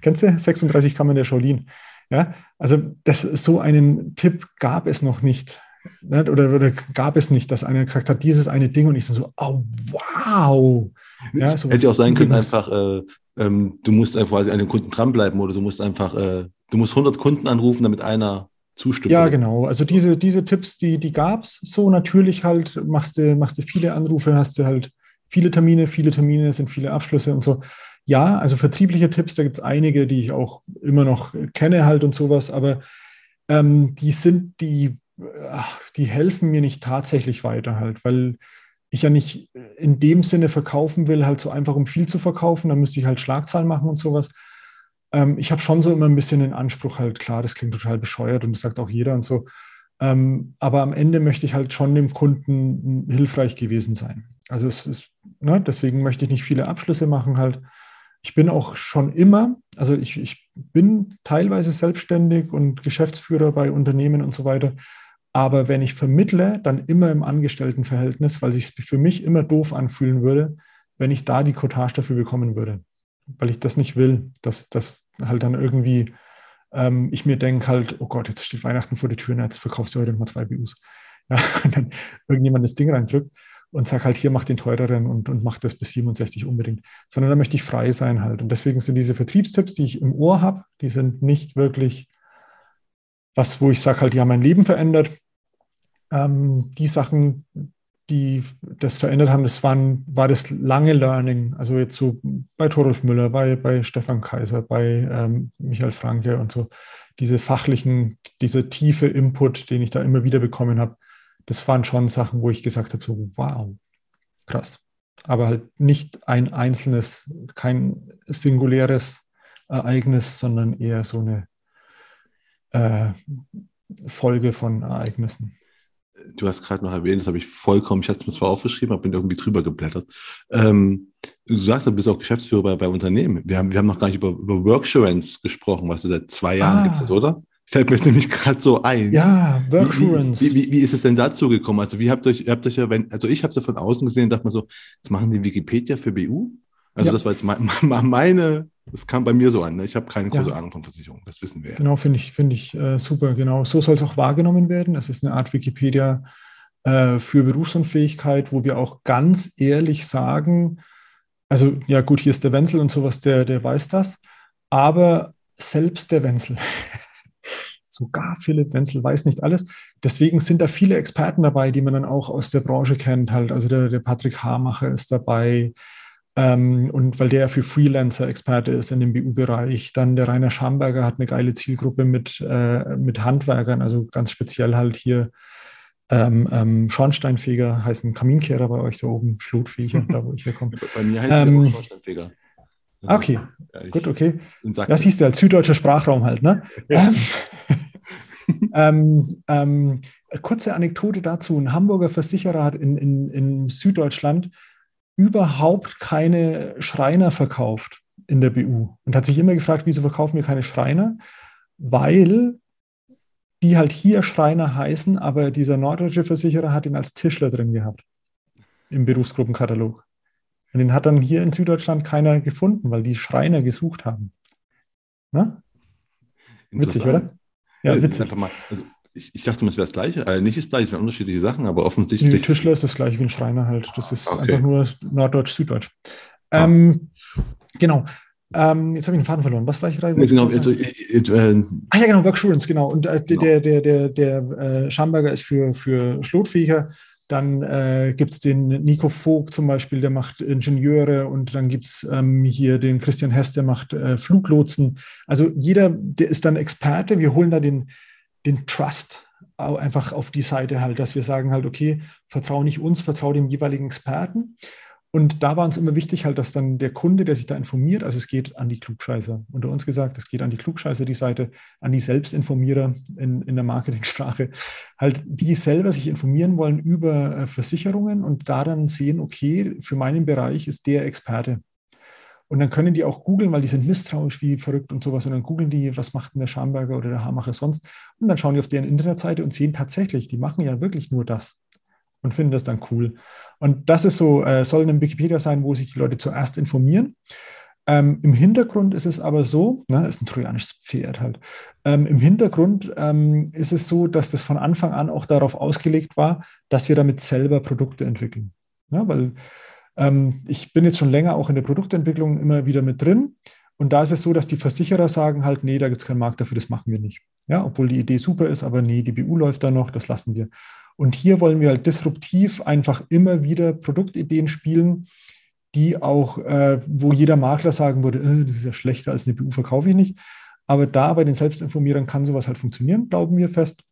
Kennst du 36 Kammern der Shaolin? Ja, also das, so einen Tipp gab es noch nicht. Ne? Oder, oder, gab es nicht, dass einer gesagt hat, dieses eine Ding und ich so, oh wow. Ja, so hätte auch sein können, einfach, äh, ähm, du musst einfach quasi an den Kunden dranbleiben oder du musst einfach, äh, du musst 100 Kunden anrufen, damit einer zustimmt. Ja, genau. Also diese, diese Tipps, die, die gab es so natürlich halt, machst du, machst du viele Anrufe, hast du halt viele Termine, viele Termine sind viele Abschlüsse und so ja, also vertriebliche Tipps, da gibt es einige, die ich auch immer noch kenne halt und sowas, aber ähm, die sind, die, die helfen mir nicht tatsächlich weiter halt, weil ich ja nicht in dem Sinne verkaufen will, halt so einfach um viel zu verkaufen, dann müsste ich halt Schlagzahlen machen und sowas. Ähm, ich habe schon so immer ein bisschen den Anspruch halt, klar, das klingt total bescheuert und das sagt auch jeder und so, ähm, aber am Ende möchte ich halt schon dem Kunden hilfreich gewesen sein. Also es ist, ne, deswegen möchte ich nicht viele Abschlüsse machen halt. Ich bin auch schon immer, also ich, ich bin teilweise selbstständig und Geschäftsführer bei Unternehmen und so weiter. Aber wenn ich vermittle, dann immer im Angestelltenverhältnis, weil sich für mich immer doof anfühlen würde, wenn ich da die Cottage dafür bekommen würde. Weil ich das nicht will, dass das halt dann irgendwie ähm, ich mir denke halt, oh Gott, jetzt steht Weihnachten vor der Tür jetzt verkaufst du heute mal zwei BUs. Ja, und dann irgendjemand das Ding reindrückt und sage halt, hier mach den teureren und, und mach das bis 67 unbedingt, sondern da möchte ich frei sein halt. Und deswegen sind diese Vertriebstipps, die ich im Ohr habe, die sind nicht wirklich was, wo ich sage halt, haben mein Leben verändert. Ähm, die Sachen, die das verändert haben, das waren, war das lange Learning. Also jetzt so bei Torolf Müller, bei, bei Stefan Kaiser, bei ähm, Michael Franke und so. Diese fachlichen, dieser tiefe Input, den ich da immer wieder bekommen habe, das waren schon Sachen, wo ich gesagt habe, so wow, krass. Aber halt nicht ein einzelnes, kein singuläres Ereignis, sondern eher so eine äh, Folge von Ereignissen. Du hast gerade noch erwähnt, das habe ich vollkommen, ich hatte es mir zwar aufgeschrieben, aber bin irgendwie drüber geblättert. Ähm, du sagst, du bist auch Geschäftsführer bei, bei Unternehmen. Wir haben, wir haben noch gar nicht über, über Worksurance gesprochen, was du seit zwei Jahren ah. gibt es das, oder? Fällt mir jetzt nämlich gerade so ein. Ja, Worksurance. Wie, wie, wie, ist es denn dazu gekommen? Also, wie habt ihr euch, habt euch ja, wenn, also ich habe es ja von außen gesehen und dachte mir so, jetzt machen die Wikipedia für BU? Also, ja. das war jetzt meine, das kam bei mir so an. Ne? Ich habe keine große ja. Ahnung von Versicherungen, das wissen wir. Genau, finde ich, finde ich äh, super. Genau, so soll es auch wahrgenommen werden. Es ist eine Art Wikipedia äh, für Berufsunfähigkeit, wo wir auch ganz ehrlich sagen, also ja gut, hier ist der Wenzel und sowas, der, der weiß das, aber selbst der Wenzel, sogar Philipp Wenzel weiß nicht alles. Deswegen sind da viele Experten dabei, die man dann auch aus der Branche kennt. Halt. Also der, der Patrick Hamacher ist dabei. Ähm, und weil der für Freelancer Experte ist in dem BU-Bereich. Dann der Rainer Schamberger hat eine geile Zielgruppe mit, äh, mit Handwerkern, also ganz speziell halt hier ähm, ähm, Schornsteinfeger heißen Kaminkehrer bei euch da oben, Schlotfeger, da wo ich herkomme. Bei mir heißt ähm, der Schornsteinfeger. Also, okay, ja, gut, okay. Das siehst du als süddeutscher Sprachraum halt, ne? Ja. Ähm, ähm, kurze Anekdote dazu. Ein Hamburger Versicherer hat in, in, in Süddeutschland überhaupt keine Schreiner verkauft in der BU und hat sich immer gefragt, wieso verkaufen wir keine Schreiner? Weil die halt hier Schreiner heißen, aber dieser norddeutsche Versicherer hat ihn als Tischler drin gehabt im Berufsgruppenkatalog. Und den hat dann hier in Süddeutschland keiner gefunden, weil die Schreiner gesucht haben. Na? Witzig, oder? Ja, ja witzig. Einfach mal, also ich, ich, dachte, es wäre das Gleiche. Also nicht das Gleiche, es wären unterschiedliche Sachen, aber offensichtlich. Nee, Tischler ist das gleiche wie ein Schreiner halt. Das ist okay. einfach nur Norddeutsch, Süddeutsch. Ah. Ähm, genau. Ähm, jetzt habe ich den Faden verloren. Was war ich gerade? Nee, genau, also, äh, äh, ah ja, genau, Worksurance, genau. Und äh, genau. der, der, der, der äh, Schamberger ist für, für Schlotfähiger. Dann äh, gibt es den Nico Vogt zum Beispiel, der macht Ingenieure. Und dann gibt es ähm, hier den Christian Hess, der macht äh, Fluglotsen. Also jeder, der ist dann Experte. Wir holen da den, den Trust einfach auf die Seite halt, dass wir sagen halt, okay, vertraue nicht uns, vertraue dem jeweiligen Experten. Und da war uns immer wichtig halt, dass dann der Kunde, der sich da informiert, also es geht an die Klugscheißer, unter uns gesagt, es geht an die Klugscheißer, die Seite, an die Selbstinformierer in, in der Marketingsprache, halt die selber sich informieren wollen über äh, Versicherungen und da dann sehen, okay, für meinen Bereich ist der Experte. Und dann können die auch googeln, weil die sind misstrauisch wie verrückt und sowas. Und dann googeln die, was macht denn der Schamberger oder der Hamacher sonst? Und dann schauen die auf deren Internetseite und sehen tatsächlich, die machen ja wirklich nur das und finden das dann cool. Und das ist so, äh, soll ein Wikipedia sein, wo sich die Leute zuerst informieren. Ähm, Im Hintergrund ist es aber so, ne, ist ein trojanisches Pferd halt. Ähm, Im Hintergrund ähm, ist es so, dass das von Anfang an auch darauf ausgelegt war, dass wir damit selber Produkte entwickeln. Ja, weil ähm, ich bin jetzt schon länger auch in der Produktentwicklung immer wieder mit drin. Und da ist es so, dass die Versicherer sagen halt, nee, da gibt es keinen Markt dafür, das machen wir nicht. Ja, obwohl die Idee super ist, aber nee, die BU läuft da noch, das lassen wir. Und hier wollen wir halt disruptiv einfach immer wieder Produktideen spielen, die auch, äh, wo jeder Makler sagen würde, äh, das ist ja schlechter als eine BU, verkaufe ich nicht. Aber da bei den Selbstinformierern kann sowas halt funktionieren, glauben wir fest.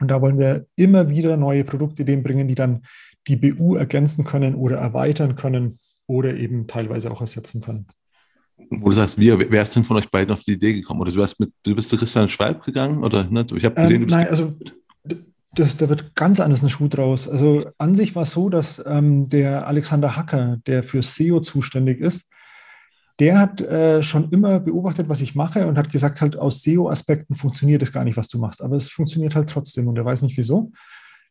Und da wollen wir immer wieder neue Produktideen bringen, die dann die BU ergänzen können oder erweitern können oder eben teilweise auch ersetzen können. Wo du sagst, wir, wer ist denn von euch beiden auf die Idee gekommen? Oder du, hast mit, du bist zu Christian Schwalb gegangen? Oder ne? ich habe gesehen, ähm, Nein, also das, da wird ganz anders ein Schuh draus. Also an sich war es so, dass ähm, der Alexander Hacker, der für SEO zuständig ist, der hat äh, schon immer beobachtet, was ich mache und hat gesagt, halt aus SEO-Aspekten funktioniert es gar nicht, was du machst. Aber es funktioniert halt trotzdem und er weiß nicht wieso.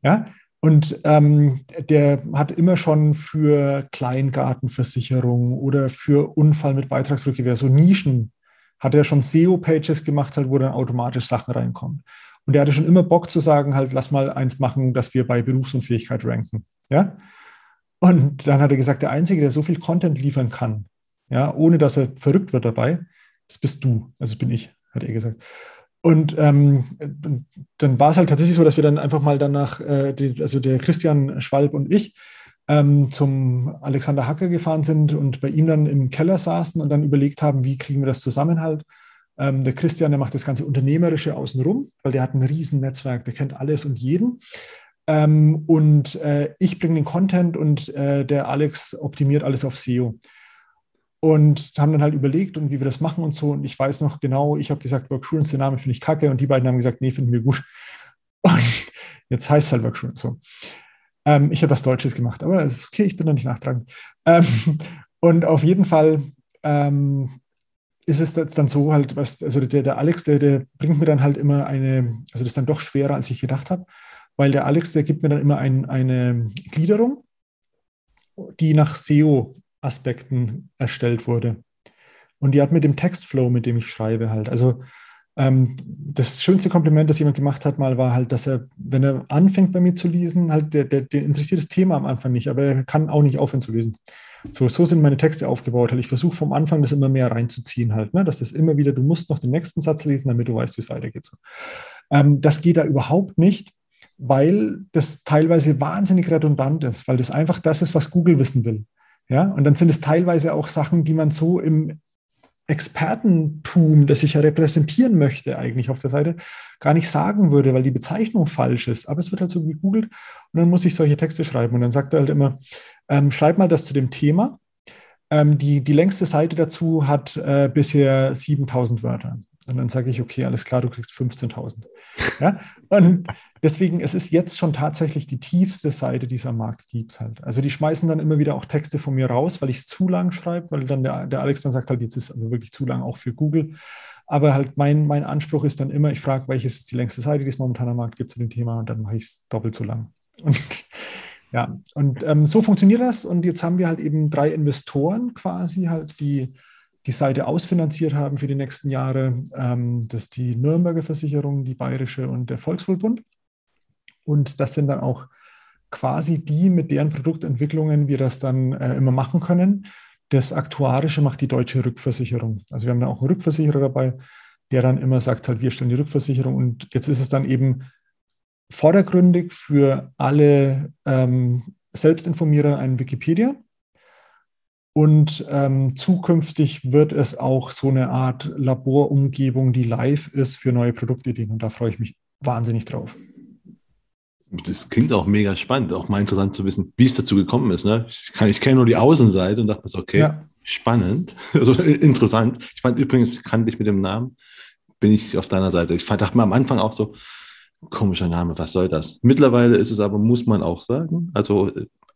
Ja, und ähm, der hat immer schon für Kleingartenversicherung oder für Unfall mit Beitragsrückgewehr, so Nischen, hat er schon SEO-Pages gemacht, halt, wo dann automatisch Sachen reinkommen. Und er hatte schon immer Bock zu sagen, halt, lass mal eins machen, dass wir bei Berufsunfähigkeit ranken. Ja? Und dann hat er gesagt, der Einzige, der so viel Content liefern kann, ja, ohne dass er verrückt wird dabei, das bist du, also bin ich, hat er gesagt. Und ähm, dann war es halt tatsächlich so, dass wir dann einfach mal danach, äh, die, also der Christian Schwalb und ich, ähm, zum Alexander Hacke gefahren sind und bei ihm dann im Keller saßen und dann überlegt haben, wie kriegen wir das zusammen halt. Ähm, der Christian, der macht das ganze Unternehmerische außenrum, weil der hat ein riesen Netzwerk, der kennt alles und jeden. Ähm, und äh, ich bringe den Content und äh, der Alex optimiert alles auf SEO und haben dann halt überlegt und wie wir das machen und so. Und ich weiß noch genau, ich habe gesagt, Worksurance, der Name finde ich kacke. Und die beiden haben gesagt, nee, finden wir gut. Und jetzt heißt es halt Worksurance so. Ähm, ich habe was Deutsches gemacht, aber es ist okay, ich bin da nicht nachtragend. Ähm, und auf jeden Fall ähm, ist es jetzt dann so halt, was, also der, der Alex, der, der bringt mir dann halt immer eine, also das ist dann doch schwerer, als ich gedacht habe, weil der Alex, der gibt mir dann immer ein, eine Gliederung, die nach SEO Aspekten erstellt wurde. Und die hat mit dem Textflow, mit dem ich schreibe, halt. Also Ähm, das schönste Kompliment, das jemand gemacht hat, mal war halt, dass er, wenn er anfängt bei mir zu lesen, halt, der, der, der interessiert das Thema am Anfang nicht, aber er kann auch nicht aufhören zu lesen. So, so sind meine Texte aufgebaut. Halt. Ich versuche vom Anfang das immer mehr reinzuziehen, halt, ne? dass das immer wieder, du musst noch den nächsten Satz lesen, damit du weißt, wie es weitergeht. So. Ähm, das geht da überhaupt nicht, weil das teilweise wahnsinnig redundant ist, weil das einfach das ist, was Google wissen will. Ja, und dann sind es teilweise auch Sachen, die man so im Expertentum, das ich ja repräsentieren möchte, eigentlich auf der Seite, gar nicht sagen würde, weil die Bezeichnung falsch ist. Aber es wird halt so gegoogelt und dann muss ich solche Texte schreiben. Und dann sagt er halt immer, ähm, schreib mal das zu dem Thema. Ähm, die, die längste Seite dazu hat äh, bisher 7000 Wörter. Und dann sage ich, okay, alles klar, du kriegst 15.000. Ja? Und deswegen, es ist jetzt schon tatsächlich die tiefste Seite, die es am Markt gibt. Halt. Also die schmeißen dann immer wieder auch Texte von mir raus, weil ich es zu lang schreibe, weil dann der, der Alex dann sagt halt, jetzt ist also wirklich zu lang auch für Google. Aber halt mein, mein Anspruch ist dann immer, ich frage, welches ist die längste Seite, die es momentan am Markt gibt zu dem Thema und dann mache ich es doppelt so lang. Und ja, und ähm, so funktioniert das. Und jetzt haben wir halt eben drei Investoren quasi halt, die die Seite ausfinanziert haben für die nächsten Jahre. Ähm, das ist die Nürnberger Versicherung, die Bayerische und der Volkswohlbund. Und das sind dann auch quasi die, mit deren Produktentwicklungen wir das dann äh, immer machen können. Das Aktuarische macht die Deutsche Rückversicherung. Also wir haben da auch einen Rückversicherer dabei, der dann immer sagt, halt, wir stellen die Rückversicherung. Und jetzt ist es dann eben vordergründig für alle ähm, Selbstinformierer ein Wikipedia. Und ähm, zukünftig wird es auch so eine Art Laborumgebung, die live ist für neue Produktideen. Und da freue ich mich wahnsinnig drauf. Das klingt auch mega spannend, auch mal interessant zu wissen, wie es dazu gekommen ist. Ne? Ich, ich kenne nur die Außenseite und dachte mir so, okay, ja. spannend, also interessant. Ich fand übrigens, kannte ich mit dem Namen, bin ich auf deiner Seite. Ich dachte mir am Anfang auch so, komischer Name, was soll das? Mittlerweile ist es aber, muss man auch sagen, also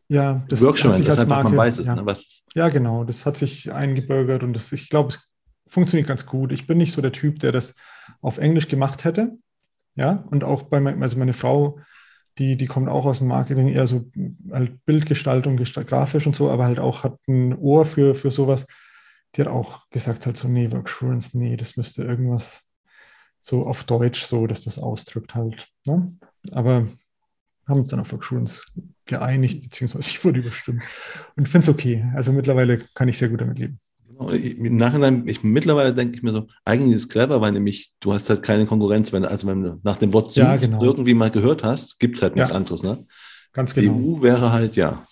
ja, das Workshop, hat sich als Marke, man weiß es, ja. Ne, was ja, genau, das hat sich eingebürgert und das, ich glaube, es funktioniert ganz gut. Ich bin nicht so der Typ, der das auf Englisch gemacht hätte. Ja, und auch bei also meine Frau, die, die kommt auch aus dem Marketing, eher so halt Bildgestaltung, grafisch und so, aber halt auch hat ein Ohr für, für sowas. Die hat auch gesagt halt so, nee, Worksurance, nee, das müsste irgendwas so auf Deutsch so, dass das ausdrückt halt. Ne? Aber haben uns dann auf Worksurance geeinigt, beziehungsweise ich wurde überstimmt. Und finde es okay. Also mittlerweile kann ich sehr gut damit leben. Genau, Im Nachhinein, ich, mittlerweile denke ich mir so, eigentlich ist es clever, weil nämlich du hast halt keine Konkurrenz, wenn, also wenn du nach dem Wort ja, genau. irgendwie mal gehört hast, gibt es halt nichts ja. anderes. Ne? Ganz genau. BU wäre halt, ja.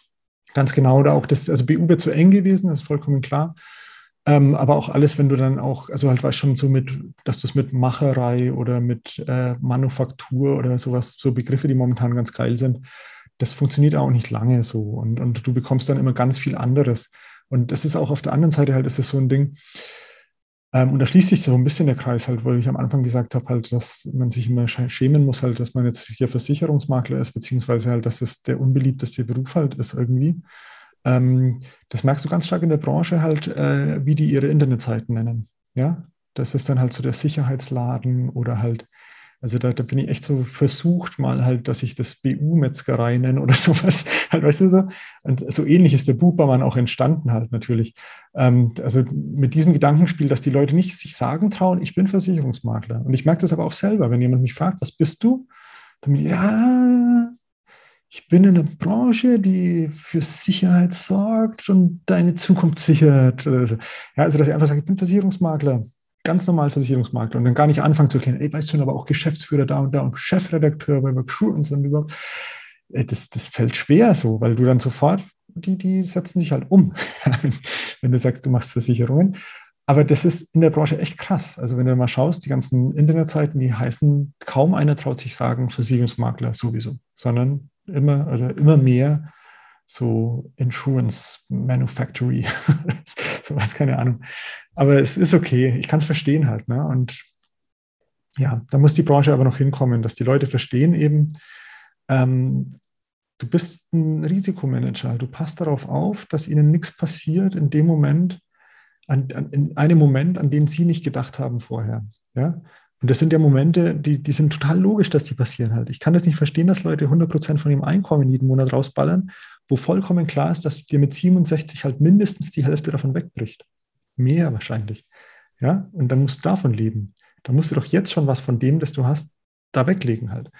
Ganz genau, oder auch das, also BU wäre zu eng gewesen, das ist vollkommen klar. Ähm, aber auch alles, wenn du dann auch, also halt weißt schon so mit, dass du es mit Macherei oder mit äh, Manufaktur oder sowas, so Begriffe, die momentan ganz geil sind, das funktioniert auch nicht lange so. Und, und du bekommst dann immer ganz viel anderes. Und das ist auch auf der anderen Seite halt, ist es so ein Ding, ähm, und da schließt sich so ein bisschen der Kreis halt, weil ich am Anfang gesagt habe, halt, dass man sich immer schämen muss, halt, dass man jetzt hier Versicherungsmakler ist, beziehungsweise halt, dass es der unbeliebteste Beruf halt ist irgendwie. Ähm, das merkst du ganz stark in der Branche halt, äh, wie die ihre Internetseiten nennen. Ja, das ist dann halt so der Sicherheitsladen oder halt, also da, da bin ich echt so versucht mal halt, dass ich das BU-Metzgerei nenne oder sowas. Halt, weißt du so? Und so ähnlich ist der Bubermann auch entstanden halt natürlich. Ähm, also mit diesem Gedankenspiel, dass die Leute nicht sich sagen trauen, ich bin Versicherungsmakler. Und ich merke das aber auch selber, wenn jemand mich fragt, was bist du? Dann bin ich, ja, ich bin in einer Branche, die für Sicherheit sorgt und deine Zukunft sichert. Also, ja, also dass ich einfach sage, ich bin Versicherungsmakler, ganz normal Versicherungsmakler und dann gar nicht anfangen zu erklären, ey, weißt du, aber auch Geschäftsführer da und da und Chefredakteur bei McShurance und überhaupt. Das, das fällt schwer so, weil du dann sofort, die, die setzen sich halt um, wenn du sagst, du machst Versicherungen. Aber das ist in der Branche echt krass. Also wenn du mal schaust, die ganzen Internetseiten, die heißen, kaum einer traut sich sagen, Versicherungsmakler sowieso, sondern immer oder immer mehr so Insurance Manufactory, sowas, keine Ahnung. Aber es ist okay, ich kann es verstehen halt. Ne? Und ja, da muss die Branche aber noch hinkommen, dass die Leute verstehen eben, ähm, du bist ein Risikomanager, du passt darauf auf, dass ihnen nichts passiert in dem Moment, an, an, in einem Moment, an den sie nicht gedacht haben vorher. Ja? Und das sind ja Momente, die, die sind total logisch, dass die passieren halt. Ich kann das nicht verstehen, dass Leute 100% von ihrem Einkommen jeden Monat rausballern, wo vollkommen klar ist, dass dir mit 67 halt mindestens die Hälfte davon wegbricht. Mehr wahrscheinlich. Ja, und dann musst du davon leben. Da musst du doch jetzt schon was von dem, das du hast, da weglegen halt.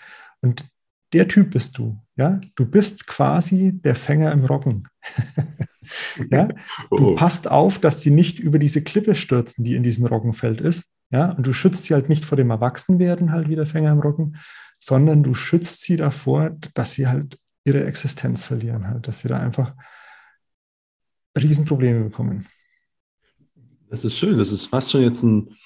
Und der Typ bist du. Ja, du bist quasi der Fänger im Roggen. ja, du oh. passt auf, dass die nicht über diese Klippe stürzen, die in diesem Roggenfeld ist. Ja, und du schützt sie halt nicht vor dem Erwachsenwerden halt wie der Fänger im Roggen, sondern du schützt sie davor, dass sie halt ihre Existenz verlieren halt, dass sie da einfach Riesenprobleme bekommen. Das ist schön. Das ist fast schon jetzt ein,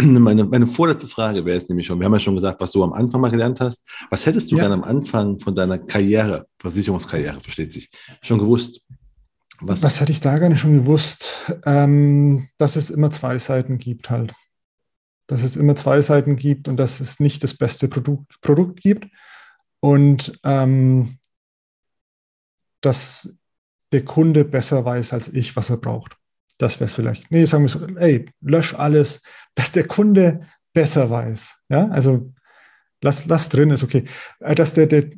meine, meine vorletzte Frage wäre jetzt nämlich schon, wir haben ja schon gesagt, was du am Anfang mal gelernt hast. Was hättest du ja. dann am Anfang von deiner Karriere, Versicherungskarriere, versteht sich, schon gewusst? Was, was hätte ich da gar nicht schon gewusst? Ähm, dass es immer zwei Seiten gibt halt. Dass es immer zwei Seiten gibt und dass es nicht das beste Produkt, Produkt gibt. Und ähm, dass der Kunde besser weiß als ich, was er braucht. Das wäre es vielleicht. Nee, sagen wir so, ey, lösch alles, dass der Kunde besser weiß. Ja, also lass, lass drin, ist okay. Äh, dass der, der,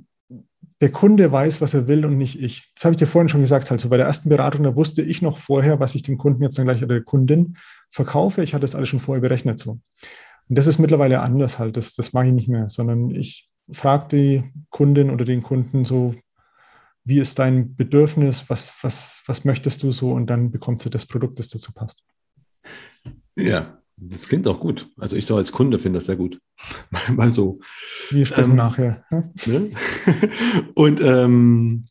der Kunde weiß, was er will und nicht ich. Das habe ich dir vorhin schon gesagt. Also bei der ersten Beratung, da wusste ich noch vorher, was ich dem Kunden jetzt dann gleich oder der Kundin verkaufe. Ich hatte das alles schon vorher berechnet so. Und das ist mittlerweile anders halt. Das, das mache ich nicht mehr, sondern ich frage die Kundin oder den Kunden so, wie ist dein Bedürfnis, was, was, was möchtest du so und dann bekommst du das Produkt, das dazu passt. Ja, das klingt auch gut. Also ich so als Kunde finde das sehr gut. Mal so. Wir sprechen ähm, nachher. Ne? Und ähm,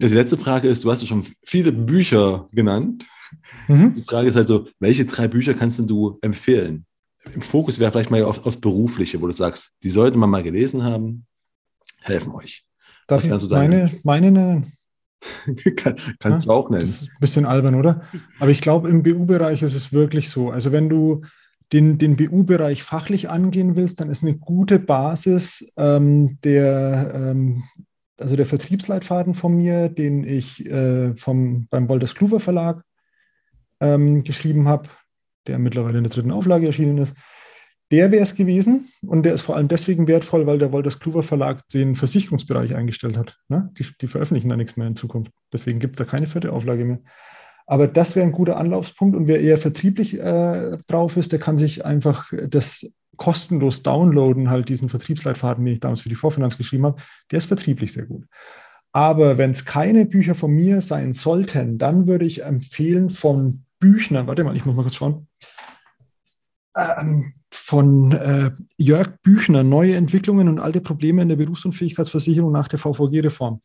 die letzte Frage ist, du hast ja schon viele Bücher genannt. Mhm. Die Frage ist halt so, welche drei Bücher kannst du empfehlen? Im Fokus wäre vielleicht mal auf, auf berufliche, wo du sagst, die sollte man mal gelesen haben, helfen euch. Darf ich meine, meine nennen? Kann, kannst ja, du auch nennen. Das ist ein bisschen albern, oder? Aber ich glaube, im BU-Bereich ist es wirklich so. Also wenn du den, den BU-Bereich fachlich angehen willst, dann ist eine gute Basis ähm, der, ähm, also der Vertriebsleitfaden von mir, den ich äh, vom, beim Wolters Kluwer Verlag ähm, geschrieben habe, der mittlerweile in der dritten Auflage erschienen ist. Der wäre es gewesen und der ist vor allem deswegen wertvoll, weil der Wolters Kluwer Verlag den Versicherungsbereich eingestellt hat. Ne? Die, die, veröffentlichen da nichts mehr in Zukunft. Deswegen gibt es da keine vierte Auflage mehr. Aber das wäre ein guter Anlaufspunkt und wer eher vertrieblich äh, drauf ist, der kann sich einfach das kostenlos downloaden, halt diesen Vertriebsleitfaden, den ich damals für die Vorfinanz geschrieben habe. Der ist vertrieblich sehr gut. Aber wenn es keine Bücher von mir sein sollten, dann würde ich empfehlen von Büchner, warte mal, ich muss mal kurz schauen. Ähm, von äh, Jörg Büchner, neue Entwicklungen und alte Probleme in der Berufsunfähigkeitsversicherung nach der VVG-Reform.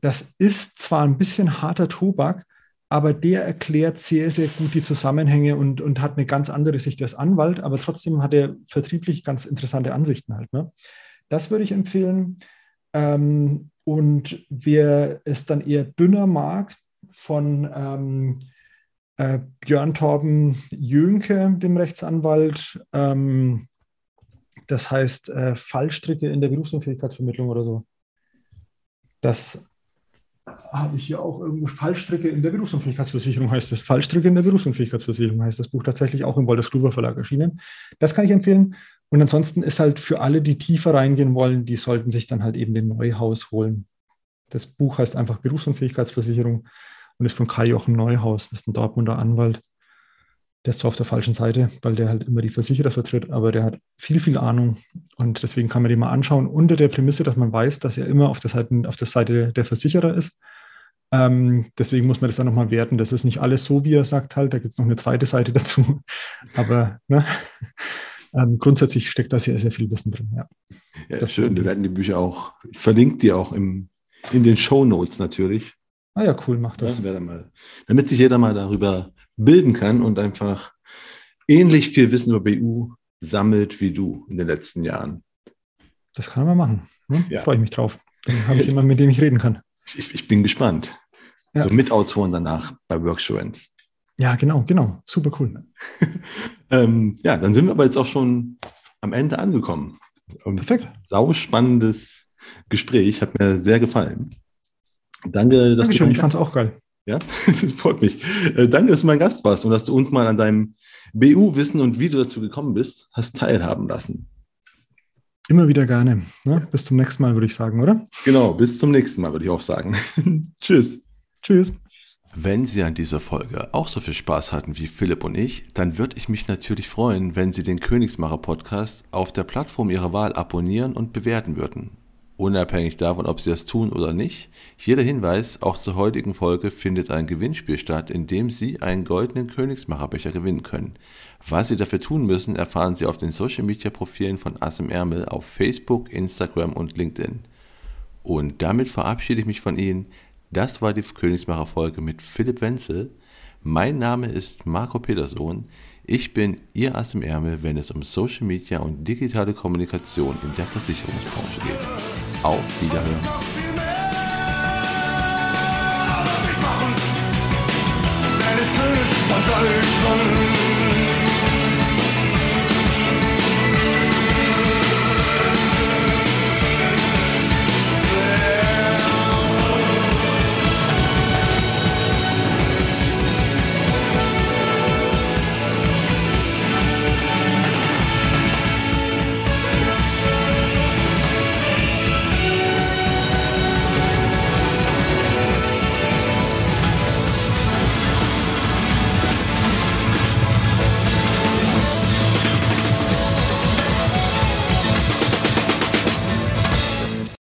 Das ist zwar ein bisschen harter Tobak, aber der erklärt sehr, sehr gut die Zusammenhänge und, und hat eine ganz andere Sicht als Anwalt, aber trotzdem hat er vertrieblich ganz interessante Ansichten halt. Ne? Das würde ich empfehlen. Ähm, und wer es dann eher dünner mag, von ähm, äh, Björn Torben Jönke, dem Rechtsanwalt. Ähm, das heißt äh, Fallstricke in der Berufsunfähigkeitsvermittlung oder so. Das habe ich hier auch irgendwo. Fallstricke in der Berufsunfähigkeitsversicherung heißt das. Fallstricke in der Berufsunfähigkeitsversicherung heißt das Buch tatsächlich auch im Wolters Kluwer Verlag erschienen. Das kann ich empfehlen. Und ansonsten ist halt für alle, die tiefer reingehen wollen, die sollten sich dann halt eben den Neuhaus holen. Das Buch heißt einfach Berufsunfähigkeitsversicherung und ist von Kai-Jochen Neuhaus. Das ist ein Dortmunder Anwalt. Der ist zwar auf der falschen Seite, weil der halt immer die Versicherer vertritt, aber der hat viel, viel Ahnung und deswegen kann man den mal anschauen unter der Prämisse, dass man weiß, dass er immer auf der Seite, auf der, Seite der Versicherer ist. Ähm, deswegen muss man das dann nochmal werten. Das ist nicht alles so, wie er sagt halt. Da gibt es noch eine zweite Seite dazu. Aber ne? ähm, grundsätzlich steckt da sehr, sehr viel Wissen drin. Ja, ja das ist schön. Wir werden die Bücher auch, ich verlinke die auch im, in den Show Notes natürlich. Ah ja, cool, macht das. Ja, mal, damit sich jeder mal darüber bilden kann und einfach ähnlich viel Wissen über BU sammelt wie du in den letzten Jahren. Das kann man machen. Ne? Ja. Freue ich mich drauf. Dann habe ich jemanden, mit dem ich reden kann. Ich, ich bin gespannt. Ja. So mit Autoren danach bei Worksurance. Ja, genau, genau. Super cool. ähm, ja, dann sind wir aber jetzt auch schon am Ende angekommen. Perfekt. Sau spannendes Gespräch, hat mir sehr gefallen. Danke, dass Dankeschön, du. Ich fand es auch geil. Ja, das freut mich. Äh, danke, dass du mein Gast warst und dass du uns mal an deinem BU-Wissen und wie du dazu gekommen bist, hast teilhaben lassen. Immer wieder gerne. Ne? Bis zum nächsten Mal, würde ich sagen, oder? Genau, bis zum nächsten Mal, würde ich auch sagen. Tschüss. Tschüss. Wenn Sie an dieser Folge auch so viel Spaß hatten wie Philipp und ich, dann würde ich mich natürlich freuen, wenn Sie den Königsmacher Podcast auf der Plattform Ihrer Wahl abonnieren und bewerten würden. Unabhängig davon, ob Sie das tun oder nicht, hier der Hinweis, auch zur heutigen Folge findet ein Gewinnspiel statt, in dem Sie einen goldenen Königsmacherbecher gewinnen können. Was Sie dafür tun müssen, erfahren Sie auf den Social Media Profilen von Ass im Ärmel auf Facebook, Instagram und LinkedIn. Und damit verabschiede ich mich von Ihnen. Das war die Königsmacher-Folge mit Philipp Wenzel. Mein Name ist Marco Petersohn. Ich bin Ihr Ass im Ärmel, wenn es um Social Media und digitale Kommunikation in der Versicherungsbranche geht. Auf Wiederhören. Von Deutschland.